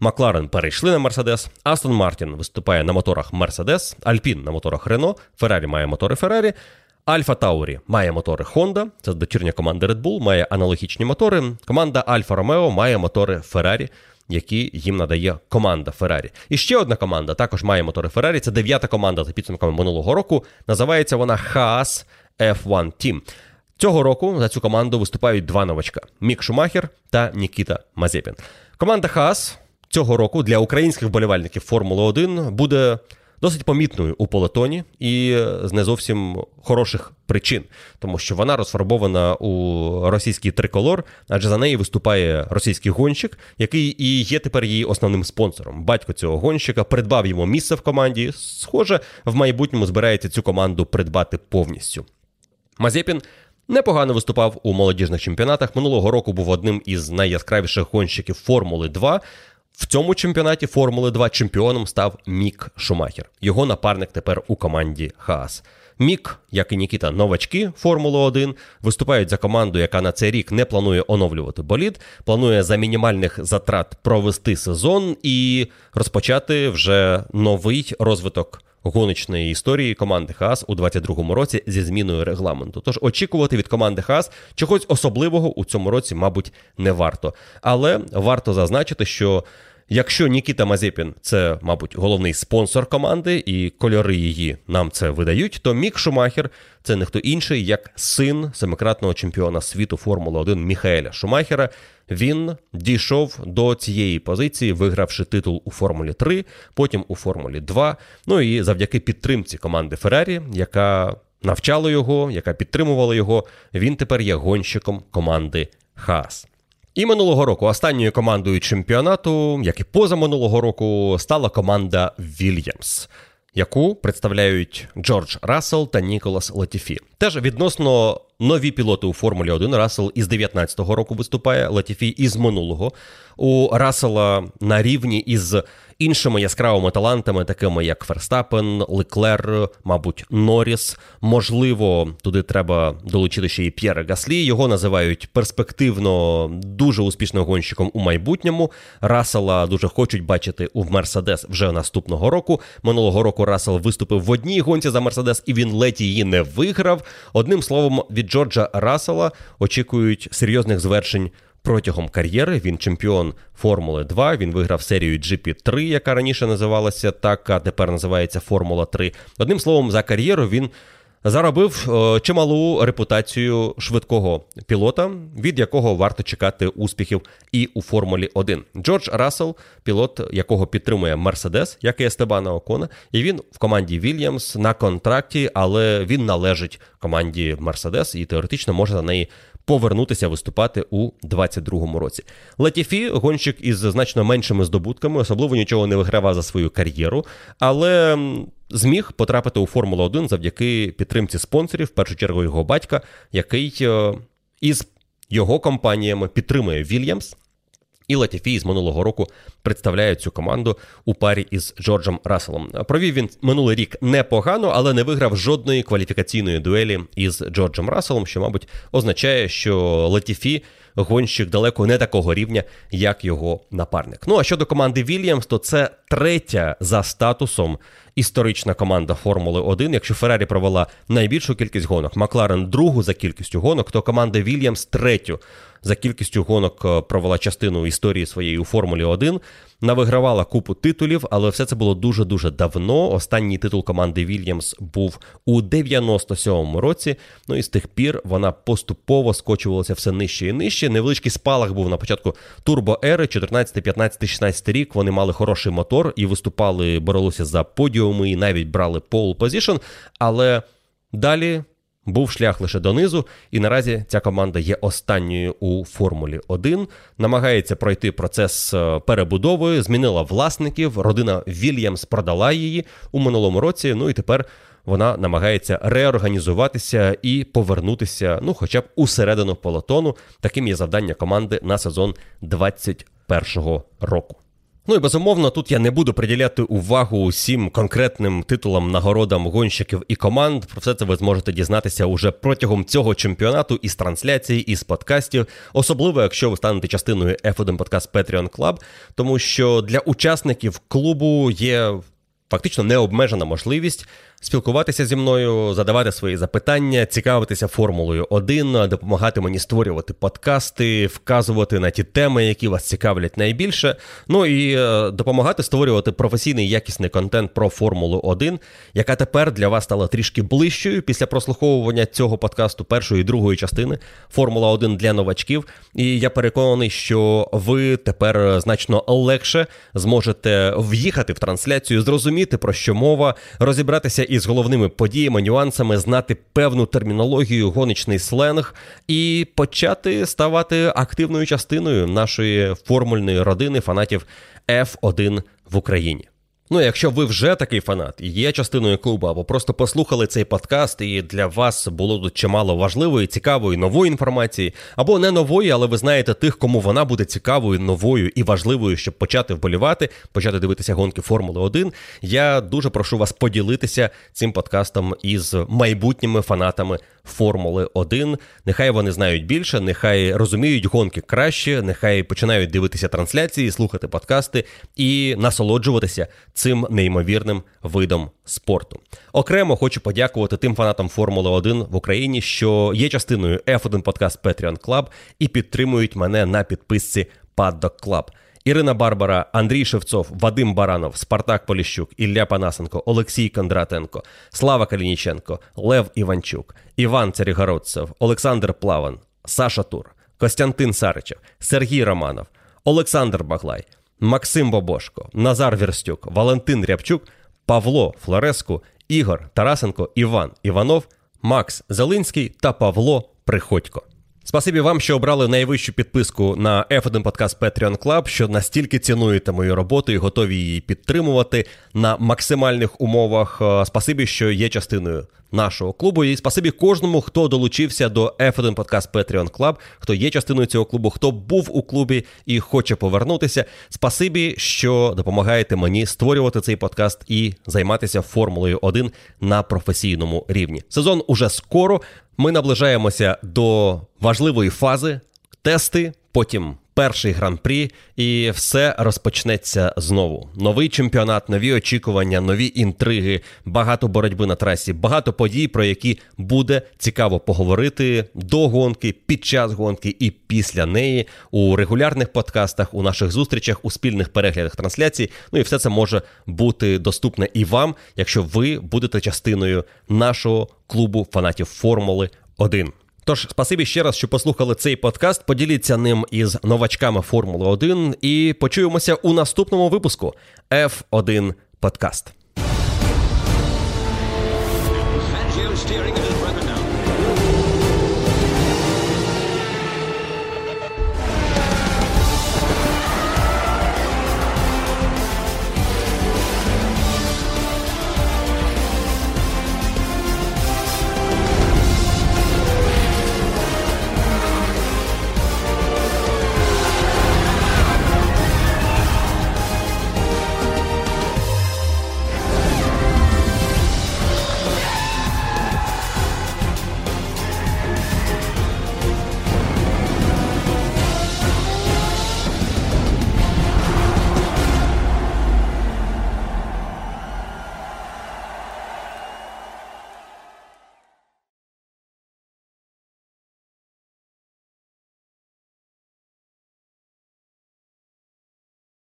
Макларен перейшли на Мерседес, Астон Мартін виступає на моторах Мерседес, Альпін на моторах Рено, Феррарі має мотори Феррарі. Альфа Таурі має мотори Honda, це дочірня команда Red Bull, має аналогічні мотори. Команда Альфа Ромео має мотори Феррарі, які їм надає команда Феррарі. І ще одна команда також має мотори Феррарі. Це дев'ята команда за підсумками минулого року. Називається вона Haas F1 Team. Цього року за цю команду виступають два новачка: Мік Шумахер та Нікіта Мазепін. Команда Haas цього року для українських вболівальників Формули 1 буде досить помітною у полотоні і з не зовсім хороших причин, тому що вона розфарбована у російський триколор, адже за неї виступає російський гонщик, який і є тепер її основним спонсором. Батько цього гонщика придбав йому місце в команді. Схоже, в майбутньому збирається цю команду придбати повністю. Мазепін Непогано виступав у молодіжних чемпіонатах. Минулого року був одним із найяскравіших гонщиків Формули 2. В цьому чемпіонаті Формули 2 чемпіоном став Мік Шумахер. Його напарник тепер у команді Хаас. Мік, як і Нікіта, новачки Формули 1 виступають за команду, яка на цей рік не планує оновлювати болід, планує за мінімальних затрат провести сезон і розпочати вже новий розвиток гоночної історії команди Хас у 22-му році зі зміною регламенту. Тож очікувати від команди Хас чогось особливого у цьому році, мабуть, не варто. Але варто зазначити, що. Якщо Нікіта Мазепін це, мабуть, головний спонсор команди, і кольори її нам це видають, то Мік Шумахер це не хто інший, як син семикратного чемпіона світу Формули 1 Міхаеля Шумахера. Він дійшов до цієї позиції, вигравши титул у Формулі 3, потім у Формулі 2. Ну і завдяки підтримці команди Феррарі, яка навчала його, яка підтримувала його, він тепер є гонщиком команди Хаас. І минулого року останньою командою чемпіонату, як і позаминулого року, стала команда Вільямс, яку представляють Джордж Рассел та Ніколас Латіфі. Теж відносно нові пілоти у Формулі 1 Рассел із 19-го року виступає, Латіфі із минулого. У Рассела на рівні із іншими яскравими талантами, такими як Ферстапен, Леклер, мабуть, Норріс. Можливо, туди треба долучити ще і П'єра Гаслі. Його називають перспективно дуже успішним гонщиком у майбутньому. Рассела дуже хочуть бачити у Мерседес вже наступного року. Минулого року Рассел виступив в одній гонці за Мерседес, і він ледь її не виграв. Одним словом, від Джорджа Рассела очікують серйозних звершень протягом кар'єри. Він чемпіон Формули 2. Він виграв серію GP3, яка раніше називалася так, а тепер називається Формула 3. Одним словом, за кар'єру він. Заробив е, чималу репутацію швидкого пілота, від якого варто чекати успіхів і у Формулі 1. Джордж Рассел, пілот, якого підтримує Мерседес, як і Естебана Окона, і він в команді Вільямс на контракті, але він належить команді Мерседес і теоретично може за неї повернутися виступати у 22-му році. Латіфі, гонщик із значно меншими здобутками, особливо нічого не вигравав за свою кар'єру, але зміг потрапити у Формулу 1 завдяки підтримці спонсорів, в першу чергу його батька, який е, із його компаніями підтримує Вільямс. І Латіфі з минулого року представляє цю команду у парі із Джорджем Расселом. Провів він минулий рік непогано, але не виграв жодної кваліфікаційної дуелі із Джорджем Расселом, що, мабуть, означає, що Латіфі гонщик далеко не такого рівня, як його напарник. Ну а щодо команди Вільямс, то це третя за статусом історична команда Формули 1. Якщо Феррарі провела найбільшу кількість гонок, Макларен другу за кількістю гонок, то команда Вільямс третю за кількістю гонок е, провела частину історії своєї у Формулі 1, навигравала купу титулів, але все це було дуже дуже давно. Останній титул команди Вільямс був у 97-му році. Ну і з тих пір вона поступово скочувалася все нижче і нижче. Невеличкий спалах був на початку турбоери, 14, 15, 16 рік. Вони мали хороший мотор і виступали, боролися за подіуми і навіть брали pole position. Але далі. Був шлях лише донизу, і наразі ця команда є останньою у Формулі 1. Намагається пройти процес е, перебудови, змінила власників. Родина Вільямс продала її у минулому році. Ну і тепер вона намагається реорганізуватися і повернутися, ну, хоча б усередину полотону. Таким є завдання команди на сезон 2021 року. Ну і безумовно, тут я не буду приділяти увагу усім конкретним титулам, нагородам гонщиків і команд. Про все це ви зможете дізнатися уже протягом цього чемпіонату із трансляцій, із подкастів, особливо якщо ви станете частиною F1 Podcast Patreon Club, тому що для учасників клубу є фактично необмежена можливість спілкуватися зі мною, задавати свої запитання, цікавитися Формулою 1, допомагати мені створювати подкасти, вказувати на ті теми, які вас цікавлять найбільше. Ну і е, допомагати створювати професійний якісний контент про Формулу 1, яка тепер для вас стала трішки ближчою після прослуховування цього подкасту першої і другої частини Формула 1 для новачків. І я переконаний, що ви тепер значно легше зможете в'їхати в трансляцію, зрозуміти про що мова, розібратися із головними подіями, нюансами, знати певну термінологію, гоночний сленг і почати ставати активною частиною нашої формульної родини фанатів F1 в Україні. Ну, якщо ви вже такий фанат і є частиною клубу, або просто послухали цей подкаст, і для вас було тут чимало важливої, цікавої, нової інформації, або не нової, але ви знаєте тих, кому вона буде цікавою, новою і важливою, щоб почати вболівати, почати дивитися гонки Формули 1, я дуже прошу вас поділитися цим подкастом із майбутніми фанатами Формули 1. Нехай вони знають більше, нехай розуміють гонки краще, нехай починають дивитися трансляції, слухати подкасти і насолоджуватися цим неймовірним видом спорту. Окремо хочу подякувати тим фанатам Формули 1 в Україні, що є частиною F1 Podcast Patreon Club і підтримують мене на підписці Paddock Club. Ірина Барбара, Андрій Шевцов, Вадим Баранов, Спартак Поліщук, Ілля Панасенко, Олексій Кондратенко, Слава Калініченко, Лев Іванчук, Іван Царігородцев, Олександр Плаван, Саша Тур, Костянтин Саричев, Сергій Романов, Олександр Баглай, Максим Бобошко, Назар Вірстюк, Валентин Рябчук, Павло Флореску, Ігор Тарасенко, Іван Іванов, Макс Зелинський та Павло Приходько. Спасибі вам, що обрали найвищу підписку на F1 Podcast Patreon Club, що настільки цінуєте мою роботу і готові її підтримувати на максимальних умовах. Е, спасибі, що є частиною нашого клубу. І спасибі кожному, хто долучився до F1 Podcast Patreon Club, хто є частиною цього клубу, хто був у клубі і хоче повернутися. Спасибі, що допомагаєте мені створювати цей подкаст і займатися Формулою 1 на професійному рівні. Сезон уже скоро. Ми наближаємося до важливої фази тести, потім перший гран-прі, і все розпочнеться знову. Новий чемпіонат, нові очікування, нові інтриги, багато боротьби на трасі, багато подій, про які буде цікаво поговорити до гонки, під час гонки і після неї у регулярних подкастах, у наших зустрічах, у спільних переглядах трансляцій. Ну і все це може бути доступне і вам, якщо ви будете частиною нашого клубу фанатів Формули 1. Тож, спасибі ще раз, що послухали цей подкаст. Поділіться ним із новачками Формули 1 і почуємося у наступному випуску F1 Подкаст.